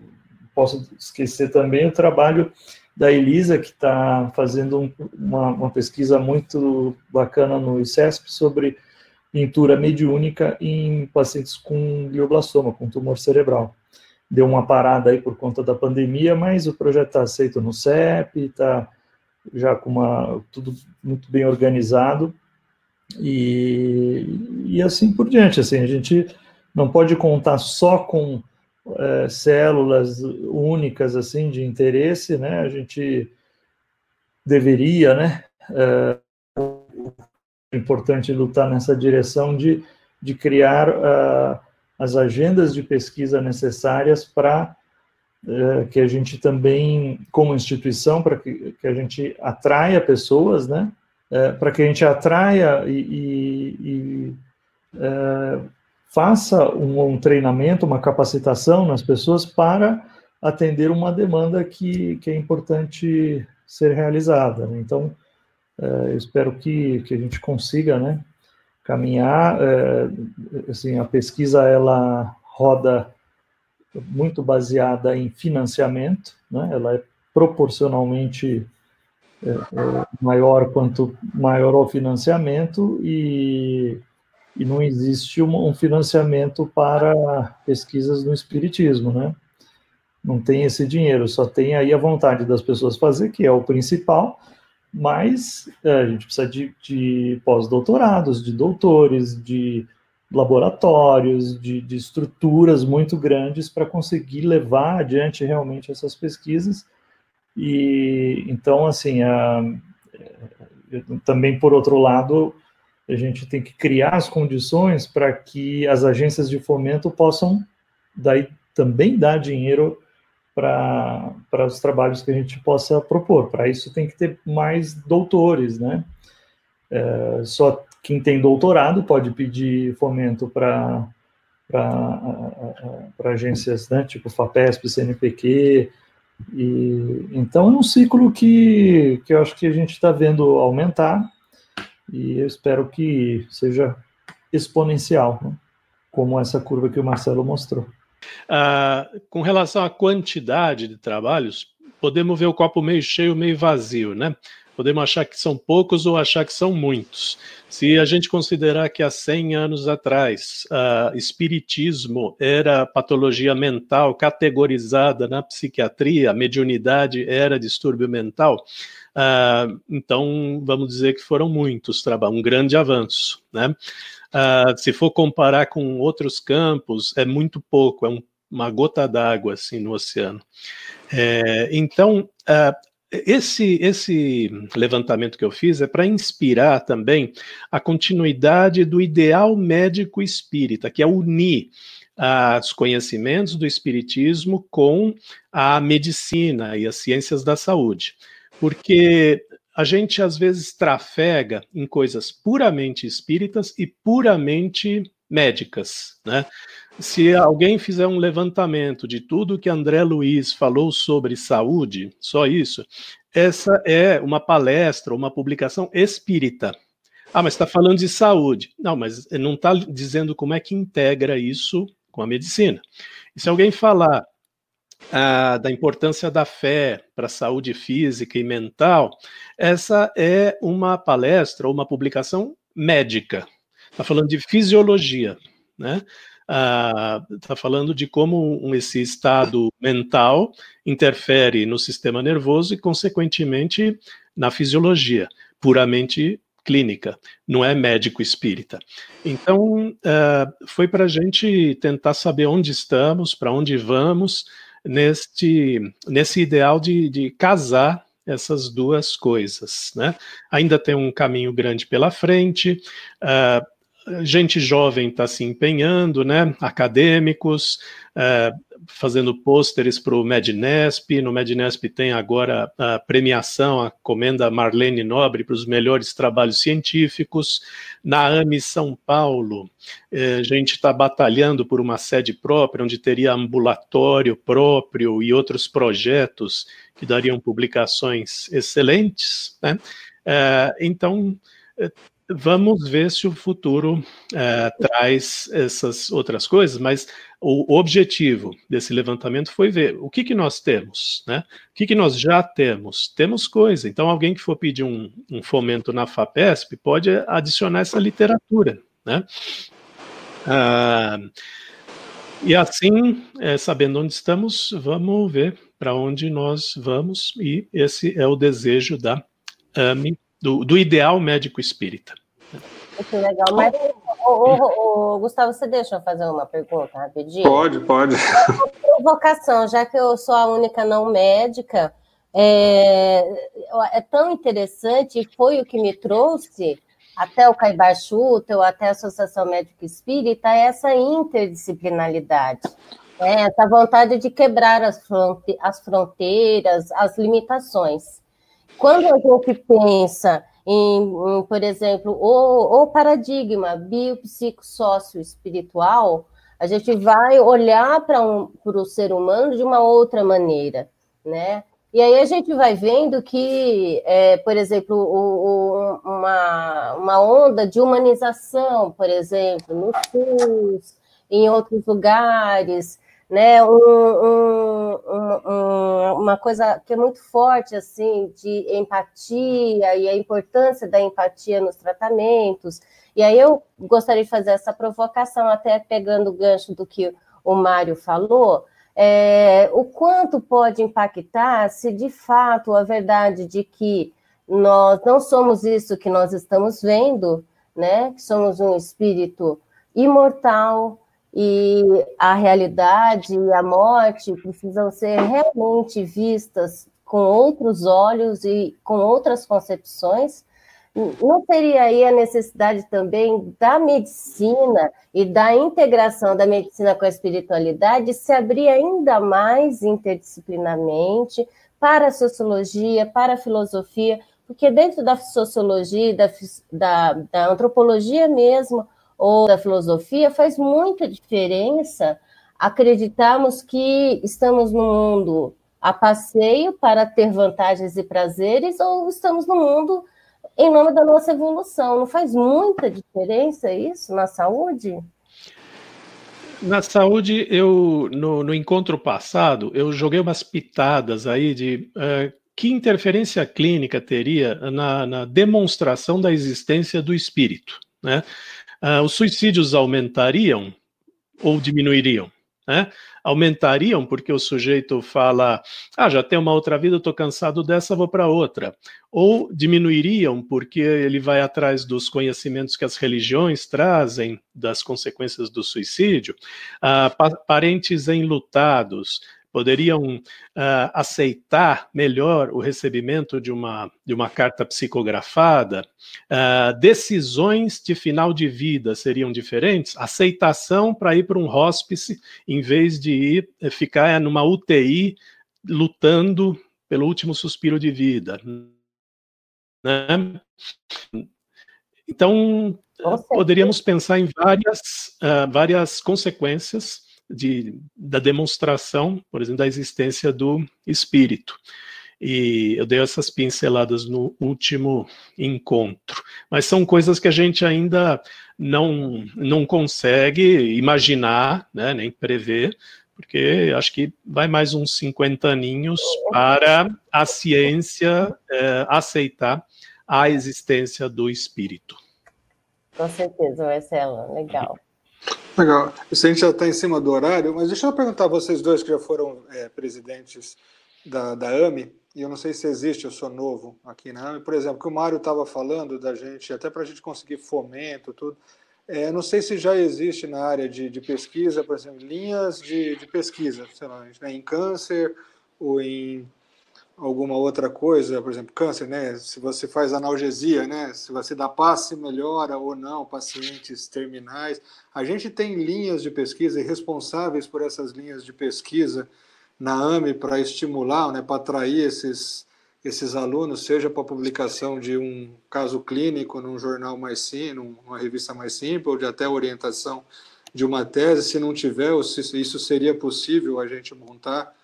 posso esquecer também o trabalho da Elisa, que está fazendo um, uma, uma, pesquisa muito bacana no ICESP sobre pintura mediúnica em pacientes com glioblastoma, com tumor cerebral deu uma parada aí por conta da pandemia, mas o projeto está aceito no CEP, está já com uma, tudo muito bem organizado, e, e assim por diante, assim, a gente não pode contar só com é, células únicas, assim, de interesse, né, a gente deveria, né, é, é importante lutar nessa direção de, de criar uh, as agendas de pesquisa necessárias para é, que a gente também, como instituição, para que, que, a gente atraia pessoas, né? É, para que a gente atraia e, e, e é, faça um, um, treinamento, uma capacitação nas pessoas para atender uma demanda que, que é importante ser realizada. Né? Então, é, eu espero que, que a gente consiga, né? caminhar. É, assim, a pesquisa ela roda muito baseada em financiamento, né? ela é proporcionalmente é, maior quanto maior o financiamento e, e não existe um, um, financiamento para pesquisas no espiritismo, né? Não tem esse dinheiro, só tem aí a vontade das pessoas fazer, que é o principal, mas é, a gente precisa de, de pós-doutorados, de doutores, de laboratórios, de, de estruturas muito grandes para conseguir levar adiante realmente essas pesquisas. E então, assim, a, também por outro lado, a gente tem que criar as condições para que as agências de fomento possam daí também dar dinheiro para os trabalhos que a gente possa propor. Para isso tem que ter mais doutores, né? É, só quem tem doutorado pode pedir fomento para agências, né, tipo FAPESP, CNPq, e então é um ciclo que, que eu acho que a gente está vendo aumentar e eu espero que seja exponencial, né, como essa curva que o Marcelo mostrou. Ah, com relação à quantidade de trabalhos, podemos ver o copo meio cheio, meio vazio, né? Podemos achar que são poucos ou achar que são muitos. Se a gente considerar que há 100 anos atrás, uh, espiritismo era patologia mental categorizada na psiquiatria, mediunidade era distúrbio mental, uh, então vamos dizer que foram muitos trabalhos, um grande avanço. Né? Uh, se for comparar com outros campos, é muito pouco, é um, uma gota d'água assim no oceano. É, então, uh, esse, esse levantamento que eu fiz é para inspirar também a continuidade do ideal médico espírita, que é unir os conhecimentos do espiritismo com a medicina e as ciências da saúde. Porque a gente às vezes trafega em coisas puramente espíritas e puramente médicas, né? Se alguém fizer um levantamento de tudo que André Luiz falou sobre saúde, só isso, essa é uma palestra, uma publicação espírita. Ah, mas está falando de saúde. Não, mas não está dizendo como é que integra isso com a medicina. E se alguém falar ah, da importância da fé para a saúde física e mental, essa é uma palestra ou uma publicação médica. Está falando de fisiologia, né? Está ah, falando de como esse estado mental interfere no sistema nervoso e, consequentemente, na fisiologia, puramente clínica, não é médico espírita. Então, uh, foi para a gente tentar saber onde estamos, para onde vamos, neste, nesse ideal de, de casar essas duas coisas. Né? Ainda tem um caminho grande pela frente, uh, gente jovem está se empenhando, né? acadêmicos, é, fazendo pôsteres para o Mednesp. No Mednesp tem agora a premiação, a comenda Marlene Nobre para os melhores trabalhos científicos. Na AME São Paulo, é, a gente está batalhando por uma sede própria, onde teria ambulatório próprio e outros projetos que dariam publicações excelentes. Né? É, então, Vamos ver se o futuro é, traz essas outras coisas, mas o objetivo desse levantamento foi ver o que, que nós temos, né? O que, que nós já temos? Temos coisa. Então, alguém que for pedir um, um fomento na FAPESP pode adicionar essa literatura, né? Ah, e assim, é, sabendo onde estamos, vamos ver para onde nós vamos, e esse é o desejo da AME do, do ideal médico espírita. Muito legal. Mas, ô, Gustavo, você deixa eu fazer uma pergunta rapidinho? Pode, pode. É uma provocação, já que eu sou a única não médica, é, é tão interessante e foi o que me trouxe até o Caibar ou até a Associação Médico Espírita, essa interdisciplinaridade. É, essa vontade de quebrar as, fronte as fronteiras, as limitações. Quando a gente pensa em, em por exemplo, o, o paradigma biopsicossócio-espiritual, a gente vai olhar para um, o ser humano de uma outra maneira, né? E aí a gente vai vendo que, é, por exemplo, o, o, uma, uma onda de humanização, por exemplo, no SUS, em outros lugares, né? Um, um, um, uma coisa que é muito forte assim de empatia e a importância da empatia nos tratamentos. E aí eu gostaria de fazer essa provocação, até pegando o gancho do que o Mário falou, é, o quanto pode impactar se de fato a verdade de que nós não somos isso que nós estamos vendo, né? Que somos um espírito imortal, e a realidade e a morte precisam ser realmente vistas com outros olhos e com outras concepções. Não teria aí a necessidade também da medicina e da integração da medicina com a espiritualidade se abrir ainda mais interdisciplinarmente para a sociologia, para a filosofia, porque dentro da sociologia, da, da, da antropologia mesmo, ou da filosofia, faz muita diferença acreditarmos que estamos no mundo a passeio para ter vantagens e prazeres ou estamos no mundo em nome da nossa evolução. Não faz muita diferença isso na saúde? Na saúde, eu no, no encontro passado, eu joguei umas pitadas aí de uh, que interferência clínica teria na, na demonstração da existência do espírito? Né? Uh, os suicídios aumentariam ou diminuiriam? Né? Aumentariam porque o sujeito fala: ah, já tem uma outra vida, estou cansado dessa, vou para outra. Ou diminuiriam porque ele vai atrás dos conhecimentos que as religiões trazem das consequências do suicídio. Ah, parentes enlutados, poderiam uh, aceitar melhor o recebimento de uma, de uma carta psicografada, uh, decisões de final de vida seriam diferentes, aceitação para ir para um hospice em vez de ir eh, ficar numa UTI lutando pelo último suspiro de vida. Né? Então, poderíamos pensar em várias, uh, várias consequências de, da demonstração, por exemplo, da existência do espírito. E eu dei essas pinceladas no último encontro. Mas são coisas que a gente ainda não, não consegue imaginar, né, nem prever, porque acho que vai mais uns 50 aninhos para a ciência é, aceitar a existência do espírito. Com certeza, Marcelo, legal. Legal. Isso a gente já está em cima do horário, mas deixa eu perguntar a vocês dois que já foram é, presidentes da, da AMI, e eu não sei se existe, eu sou novo aqui na AMI, por exemplo, que o Mário estava falando da gente, até para a gente conseguir fomento, tudo. É, não sei se já existe na área de, de pesquisa, por exemplo, linhas de, de pesquisa, sei lá, né, em câncer ou em alguma outra coisa, por exemplo, câncer, né? Se você faz analgesia, né? Se você dá passe, melhora ou não pacientes terminais. A gente tem linhas de pesquisa e responsáveis por essas linhas de pesquisa na AME para estimular, né? Para atrair esses esses alunos, seja para publicação de um caso clínico num jornal mais simples, numa revista mais simples, ou de até orientação de uma tese, se não tiver, se isso seria possível a gente montar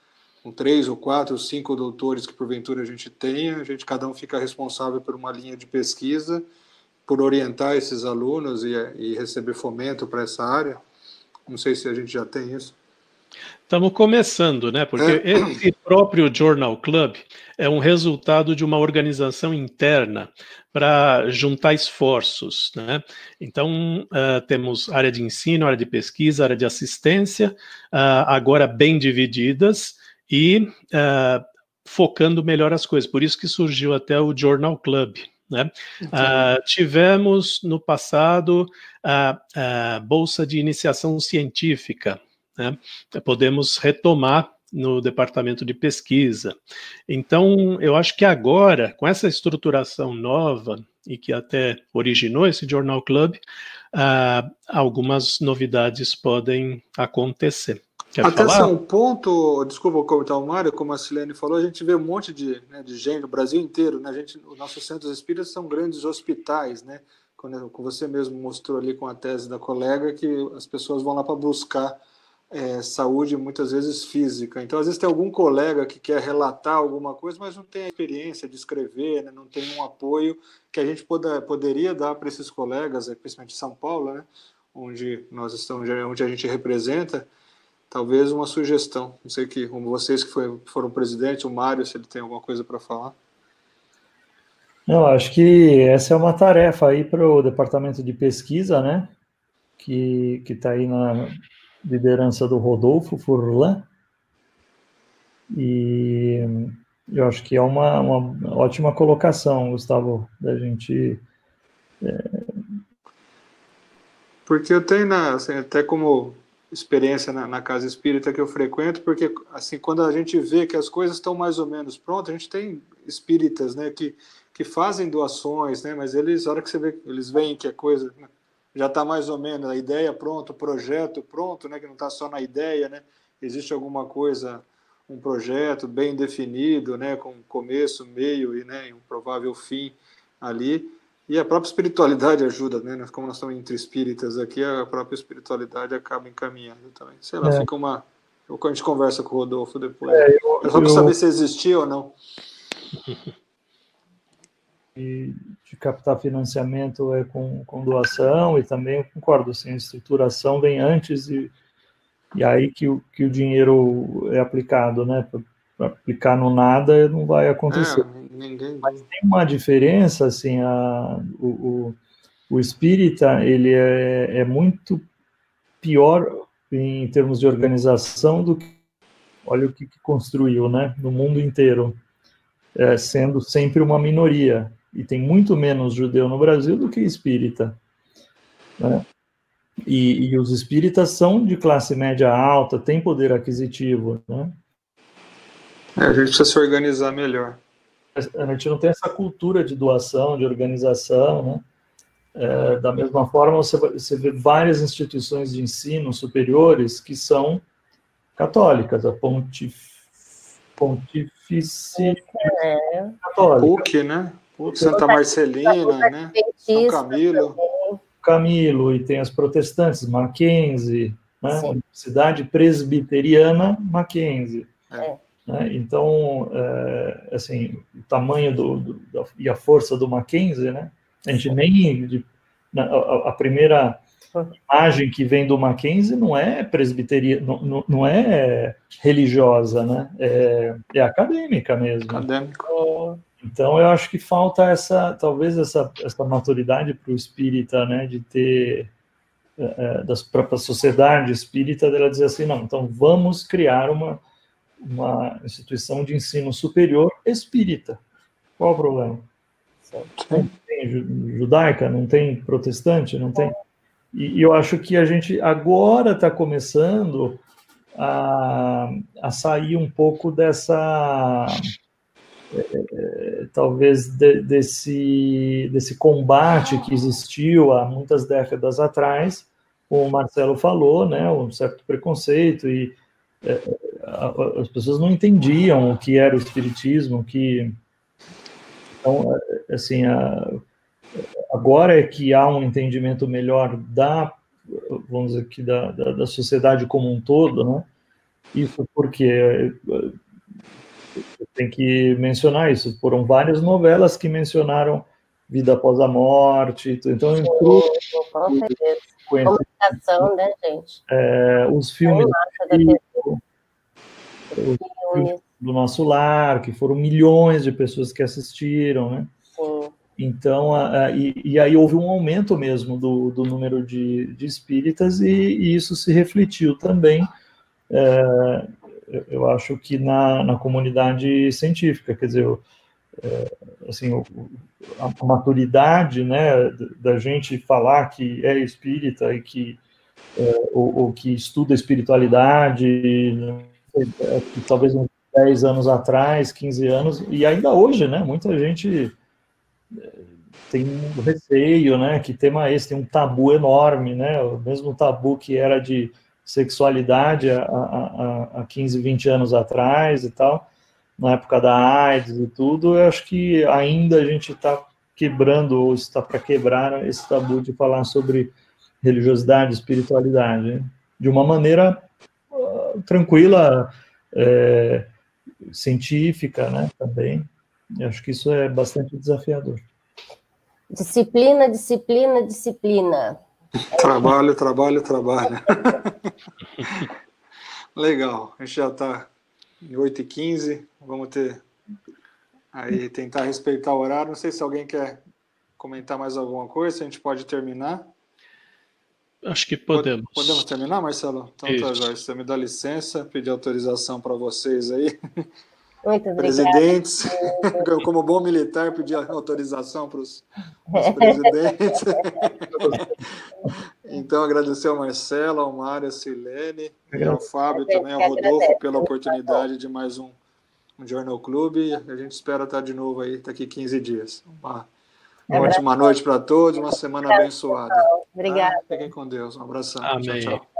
com três ou quatro ou cinco doutores que porventura a gente tenha, a gente cada um fica responsável por uma linha de pesquisa, por orientar esses alunos e, e receber fomento para essa área. Não sei se a gente já tem isso. Estamos começando, né? Porque é. esse próprio Journal Club é um resultado de uma organização interna para juntar esforços, né? Então, uh, temos área de ensino, área de pesquisa, área de assistência, uh, agora bem divididas, e uh, focando melhor as coisas. Por isso que surgiu até o Journal Club. Né? Uh, tivemos no passado a, a, Bolsa de Iniciação Científica. Né? Podemos retomar no departamento de pesquisa. Então, eu acho que agora, com essa estruturação nova, e que até originou esse Journal Club, uh, algumas novidades podem acontecer. Quer Até falar? um ponto, desculpa comentar o Mário, como a Silene falou, a gente vê um monte de, né, de gente no Brasil inteiro, né? A gente, os nossos centros espíritas são grandes hospitais, né? Quando, como você mesmo mostrou ali com a tese da colega, que as pessoas vão lá para buscar é, saúde, muitas vezes física. Então, às vezes tem algum colega que quer relatar alguma coisa, mas não tem a experiência de escrever, né? não tem um apoio que a gente poda, poderia dar para esses colegas, principalmente São Paulo, né? onde nós estamos, onde a gente representa, talvez uma sugestão. Não sei que, como vocês que foi, foram presidente, o Mário, se ele tem alguma coisa para falar. Não, acho que essa é uma tarefa aí para o departamento de pesquisa, né? Que está aí na liderança do Rodolfo Furlan. E eu acho que é uma, uma ótima colocação, Gustavo, da gente. É... Porque eu tenho, na, assim, até como experiência na, na, casa espírita que eu frequento, porque assim quando a gente vê que as coisas estão mais ou menos prontas, a gente tem espíritas, né, que, que fazem doações, né, mas eles, a hora que você vê, eles veem que a coisa já está mais ou menos a ideia pronta, o projeto pronto, né, que não está só na ideia, né, existe alguma coisa, um projeto bem definido, né, com começo, meio e né, um provável fim ali e a própria espiritualidade ajuda, né? Como nós estamos entre espíritas aqui, a própria espiritualidade acaba encaminhando também. Sei lá, é. fica uma. A gente conversa com o Rodolfo depois. É, eu, é só para eu... saber se existia ou não. E de captar financiamento é com, com doação, e também eu concordo, assim, a estruturação vem antes e, e aí que o, que o dinheiro é aplicado, né? Aplicar no nada, não vai acontecer. É, ninguém... Mas tem uma diferença, assim, a, o, o, o espírita, ele é, é muito pior em termos de organização do que olha o que, que construiu, né, no mundo inteiro, é, sendo sempre uma minoria e tem muito menos judeu no Brasil do que espírita, né? E, e os espíritas são de classe média alta, têm poder aquisitivo, né? É, a gente precisa se organizar melhor. A gente não tem essa cultura de doação, de organização, né? É, da mesma forma, você, você vê várias instituições de ensino superiores que são católicas, a Pontif, Pontifice é. Católica. PUC, né? PUC, Santa Marcelina, né? São Camilo. Camilo, e tem as protestantes, Mackenzie, né? Universidade Presbiteriana Mackenzie. É. Né? Então, é, assim, o tamanho do, do, e a força do Mackenzie, né? A gente nem. A, a primeira imagem que vem do Mackenzie não é presbiteria, não, não é religiosa, né? É, é acadêmica mesmo. Acadêmico. Então eu acho que falta essa, talvez essa, essa maturidade para o espírita, né? De ter é, é das própria sociedade espírita dela dizer assim, não, então vamos criar uma uma instituição de ensino superior espírita. Qual o problema? Não tem judaica, não tem protestante, não tem. E, eu acho que a gente agora está começando a, a sair um pouco dessa. É, é, talvez de, desse, desse combate que existiu há muitas décadas atrás, como o Marcelo falou, né, um certo preconceito e é, as pessoas não entendiam o que era o espiritismo, que então é, assim a, agora é que há um entendimento melhor da vamos dizer aqui da, da, da sociedade como um todo, né? Isso porque tem que mencionar isso. Foram várias novelas que mencionaram vida após a morte. Então entrou comunicação, né, gente? É, os filmes do nosso lar, que foram milhões de pessoas que assistiram, né? Sim. Então, a, a, e, e, aí houve um aumento mesmo do, do número de, de espíritas, e, e, isso se refletiu também, é, eu acho que na, na comunidade científica, quer dizer, é, assim, a maturidade né, da gente falar que é espírita e que, é, ou, ou, que estuda espiritualidade, é, que talvez uns 10 anos atrás, 15 anos, e ainda hoje, né, muita gente é, tem um receio, né, que tema esse, tem um tabu enorme, né, o mesmo tabu que era de sexualidade há, há, há 15, 20 anos atrás e tal, na época da AIDS e tudo, eu acho que ainda a gente está quebrando, ou está para quebrar esse tabu de falar sobre religiosidade, espiritualidade, né? de uma maneira tranquila, é, científica, né, também. Eu acho que isso é bastante desafiador. Disciplina, disciplina, disciplina. Trabalho, trabalho, trabalho. Legal, a gente já está em 8h15, vamos ter aí tentar respeitar o horário. Não sei se alguém quer comentar mais alguma coisa, a gente pode terminar. Acho que podemos. Podemos terminar, Marcelo? Então, tá, Jorge, você me dá licença, pedir autorização para vocês aí. Muito Presidentes, como bom militar, pedir autorização para os presidentes. então, agradecer ao Marcelo, ao Mário, a Silene, e ao Fábio também, ao Rodolfo, pela oportunidade de mais um, um Journal Club. A gente espera estar de novo aí daqui 15 dias. Uma, uma ótima noite para todos, uma semana abençoada. Obrigada. Ah, fiquem com Deus. Um abração. Amém. tchau. tchau.